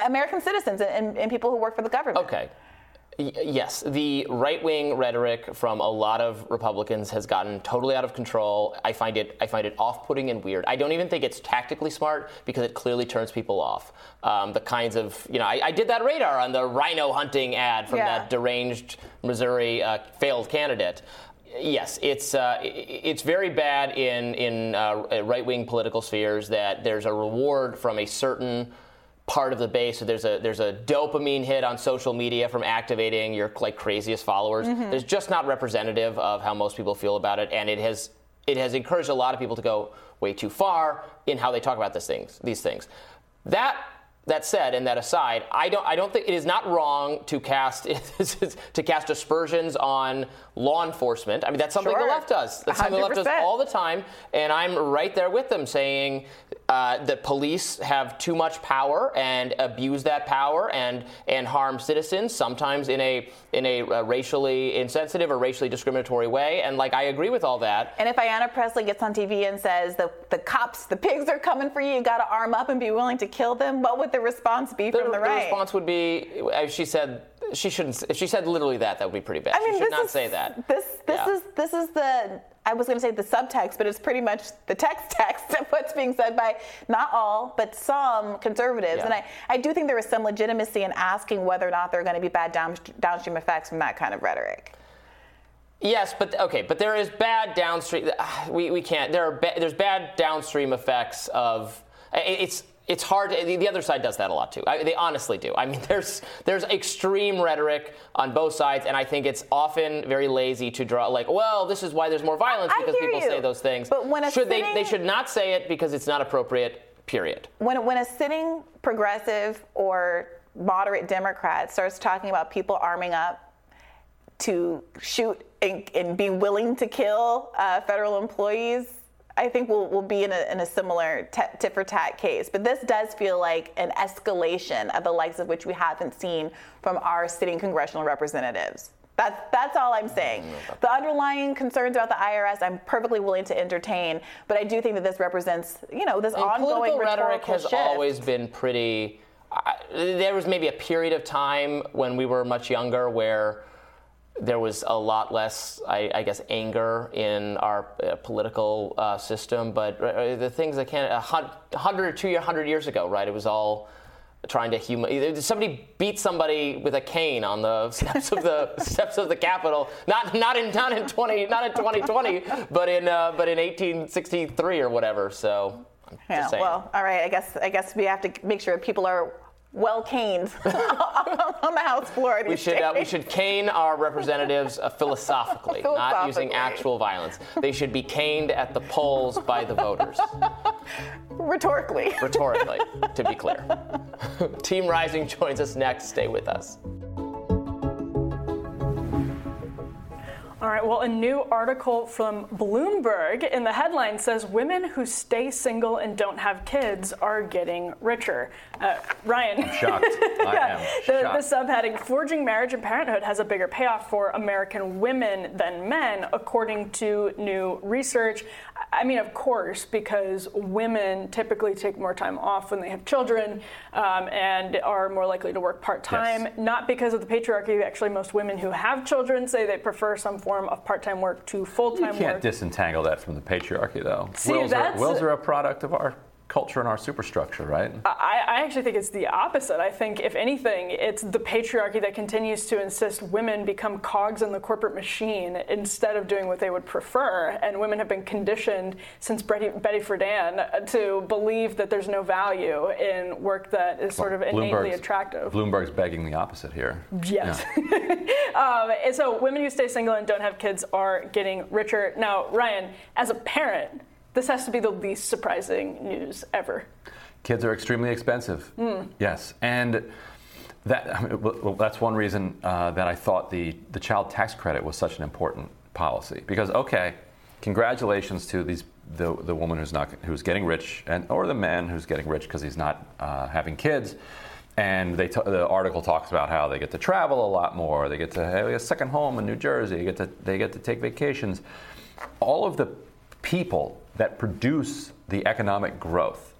American citizens, and, and, people who work for the government? Okay. Yes, the right wing rhetoric from a lot of Republicans has gotten totally out of control. I find it I find it off putting and weird. I don't even think it's tactically smart because it clearly turns people off. Um, the kinds of you know I, I, did that radar on the RINO hunting ad from yeah. that deranged Missouri uh, failed candidate. Yes, it's uh, it's very bad in in uh, right wing political spheres that there's a reward from a certain part of the base. So there's a there's a dopamine hit on social media from activating your like craziest followers. Mm-hmm. There's just not representative of how most people feel about it, and it has it has encouraged a lot of people to go way too far in how they talk about these things. These things. That that said, and that aside, I don't, I don't think it is not wrong to cast to cast aspersions on law enforcement. I mean, that's something sure. the left does. That's 100%. something the left does all the time, and I'm right there with them, saying uh, that police have too much power and abuse that power and and harm citizens sometimes in a in a uh, racially insensitive or racially discriminatory way. And like, I agree with all that. And if Ayanna Pressley gets on TV and says the the cops, the pigs are coming for you, you got to arm up and be willing to kill them, what would the response be the, from the, the right? The response would be, as she said, she shouldn't. If she said literally that, that would be pretty bad. I mean, she should not is, say that. This this yeah. is this is the I was going to say the subtext, but it's pretty much the text text of what's being said by not all, but some conservatives. Yeah. And I, I do think there is some legitimacy in asking whether or not there are going to be bad down, downstream effects from that kind of rhetoric. Yes, but okay, but there is bad downstream. Ah, we, we can't. There are ba- there's bad downstream effects of. It's it's hard. To, the other side does that a lot too. I, they honestly do. I mean, there's there's extreme rhetoric on both sides, and I think it's often very lazy to draw like, well, this is why there's more violence because people you. say those things. But when a should sitting, they they should not say it because it's not appropriate. Period. When when a sitting progressive or moderate Democrat starts talking about people arming up to shoot and, and be willing to kill uh, federal employees I think we'll, we'll be in a, in a similar t- tit for tat case. But this does feel like an escalation of the likes of which we haven't seen from our sitting congressional representatives. That's, that's all I'm saying. The underlying concerns about the IRS, I'm perfectly willing to entertain, but I do think that this represents, you know, this mean, ongoing political rhetoric has shift. always been pretty. Uh, there was maybe a period of time when we were much younger where there was a lot less, I, I guess, anger in our uh, political uh, system. But uh, the things that can, a hundred or two hundred years ago, right? It was all trying to human. Somebody beat somebody with a cane on the steps of the steps of the Capitol. Not not in not in twenty not in 2020, but in uh, but in 1863 or whatever. So. Yeah, well, all right. I guess I guess we have to make sure people are well caned on the House floor. we should uh, we should cane our representatives uh, philosophically, philosophically, not using actual violence. They should be caned at the polls by the voters. Rhetorically. Rhetorically, to be clear. Team Rising joins us next. Stay with us. Right, well, a new article from Bloomberg in the headline says women who stay single and don't have kids are getting richer. Uh, Ryan. I'm shocked. yeah, I am the, shocked. the subheading Forging Marriage and Parenthood has a bigger payoff for American women than men, according to new research. I mean, of course, because women typically take more time off when they have children um, and are more likely to work part time, yes. not because of the patriarchy. Actually, most women who have children say they prefer some form of part time work to full time work. You can't work. disentangle that from the patriarchy, though. See, wills, that's, are, wills are a product of our culture and our superstructure, right? I, I, actually think it's the opposite. I think, if anything, it's the patriarchy that continues to insist women become cogs in the corporate machine instead of doing what they would prefer. And women have been conditioned since Betty, Betty Friedan to believe that there's no value in work that is sort of innately attractive. Bloomberg's begging the opposite here. Yes. Yeah. um, and so women who stay single and don't have kids are getting richer. Now, Ryan, as a parent, this has to be the least surprising news ever. Kids are extremely expensive. Mm. Yes, and that I mean, well, that's one reason uh, that I thought the the child tax credit was such an important policy because okay, congratulations to these the the woman who's not who's getting rich and or the man who's getting rich because he's not uh, having kids. And they t- the article talks about how they get to travel a lot more. They get to have a second home in New Jersey. They get to they get to take vacations. All of the people that produce the economic growth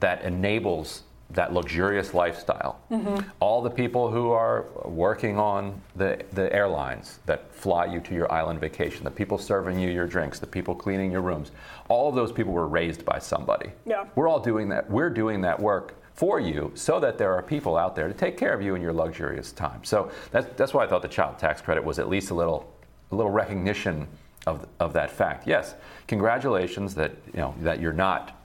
that enables that luxurious lifestyle. Mm-hmm. All the people who are working on the, the airlines that fly you to your island vacation, the people serving you your drinks, the people cleaning your rooms, all of those people were raised by somebody. Yeah. We're all doing that. We're doing that work for you so that there are people out there to take care of you in your luxurious time. So that's, that's why I thought the child tax credit was at least a little, a little recognition of, of that fact. Yes, congratulations that you know that you're not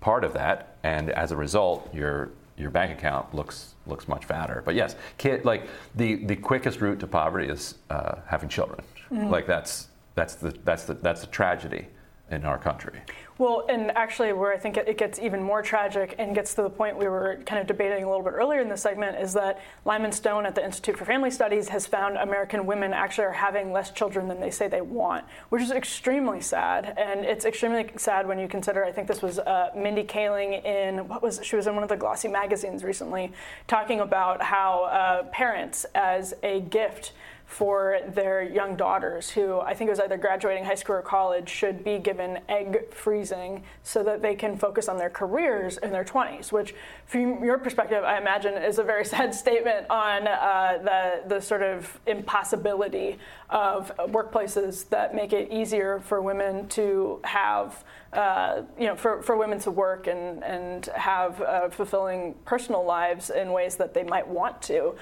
part of that, and as a result, your your bank account looks looks much fatter. But yes, kid like the the quickest route to poverty is uh, having children. Mm-hmm. Like that's that's the that's the that's the tragedy in our country. Well, and actually, where I think it, gets even more tragic and gets to the point we were kind of debating a little bit earlier in the segment is that Lyman Stone at the Institute for Family Studies has found American women actually are having less children than they say they want, which is extremely sad. And it's extremely sad when you consider, I think this was uh, Mindy Kaling in, what was, she was in one of the glossy magazines recently, talking about how uh, parents, as a gift, for their young daughters who I think was either graduating high school or college should be given egg freezing so that they can focus on their careers in their 20s, which from your perspective, I imagine is a very sad statement on uh, the, the sort of impossibility of workplaces that make it easier for women to have, uh, you know, for, for women to work and, and have uh, fulfilling personal lives in ways that they might want to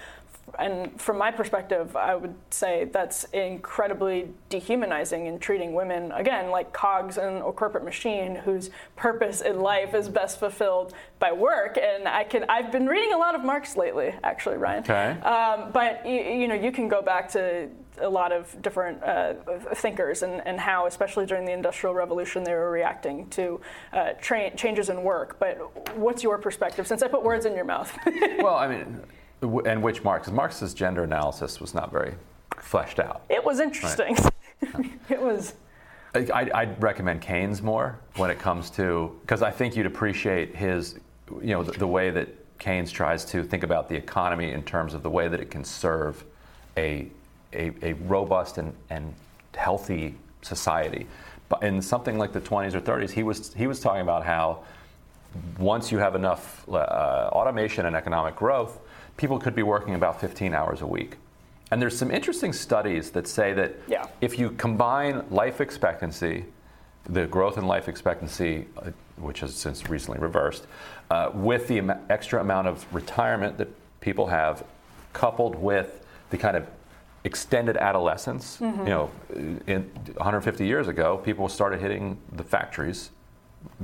and from my perspective, I would say that's incredibly dehumanizing in treating women, again, like cogs in a corporate machine whose purpose in life is best fulfilled by work. And I can, I've been reading a lot of Marx lately, actually, Ryan. Okay. Um, but, you, you, know, you can go back to a lot of different uh, thinkers and, and how, especially during the Industrial Revolution, they were reacting to uh, tra- changes in work. But what's your perspective, since I put words in your mouth? well, I mean, and which Marx? Marx's gender analysis was not very fleshed out. It was interesting. Right. it was. I, I'd recommend Keynes more when it comes to because I think you'd appreciate his, you know, the, the, way that Keynes tries to think about the economy in terms of the way that it can serve a a, a robust and, and healthy society. But in something like the 20s or 30s, he was he was talking about how once you have enough uh, automation and economic growth, people could be working about 15 hours a week. And there's some interesting studies that say that yeah. if you combine life expectancy, the growth in life expectancy, uh, which has since recently reversed, uh, with the am- extra amount of retirement that people have, coupled with the kind of extended adolescence, mm-hmm. you know, in 150 years ago, people started hitting the factories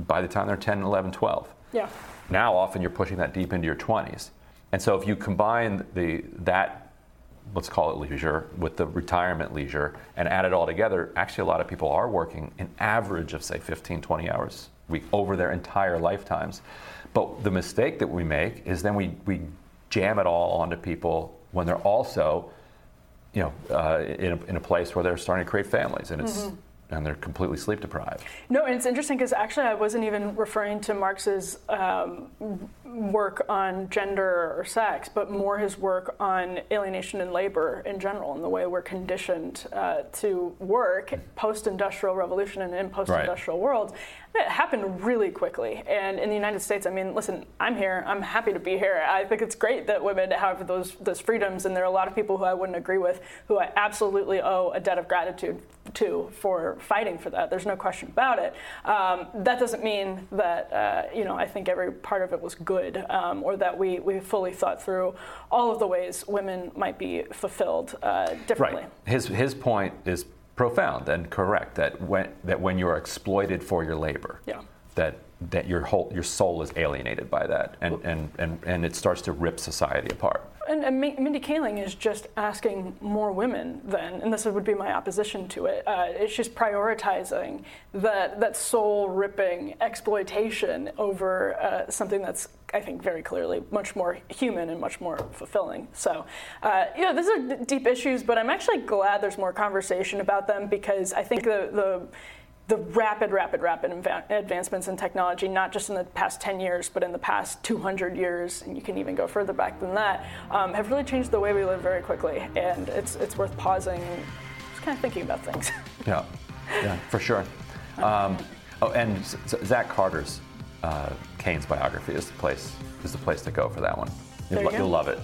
by the time they're 10, 11, 12. Yeah. Now, often you're pushing that deep into your 20s. And so if you combine the, that let's call it leisure, with the retirement leisure, and add it all together, actually a lot of people are working an average of, say, 15, 20 hours a week over their entire lifetimes. But the mistake that we make is then we, we jam it all onto people when they're also, you know, uh, in, a, in a place where they're starting to create families. And it's, mm-hmm and they're completely sleep deprived. No, and it's interesting because actually I wasn't even referring to Marx's um, work on gender or sex, but more his work on alienation and labor in general, and the way we're conditioned uh, to work post-industrial revolution and in post-industrial right. worlds. It happened really quickly. And in the United States, I mean, listen, I'm here. I'm happy to be here. I think it's great that women have those those freedoms, and there are a lot of people who I wouldn't agree with who I absolutely owe a debt of gratitude to for fighting for that. There's no question about it. Um, that doesn't mean that uh, you know I think every part of it was good, um, or that we we fully thought through all of the ways women might be fulfilled uh, differently. Right. His his point is profound and correct that when that when you're exploited for your labor, yeah. that that your whole your soul is alienated by that, and and and, and it starts to rip society apart. And, and Mindy Kaling is just asking more women then, and this would be my opposition to it. Uh, it's just prioritizing that that soul ripping exploitation over uh, something that's I think very clearly much more human and much more fulfilling. So, uh, you know, these are deep issues, but I'm actually glad there's more conversation about them because I think the the the rapid, rapid, rapid advancements in technology, not just in the past 10 years, but in the past 200 years, and you can even go further back than that, um, have really changed the way we live very quickly. And it's, it's worth pausing, just kind of thinking about things. Yeah, yeah, for sure. Um, oh, and Zach Carter's uh, Keynes' biography is the place is the place to go for that one. You'll, you will love it.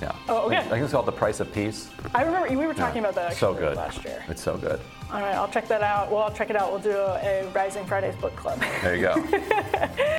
Yeah. Oh, okay. I think it's called The Price of Peace. I remember we were talking yeah. about that so good. last year. It's so good. All right, I'll check that out. Well, I'll check it out. We'll do a, a Rising Fridays book club. There you go.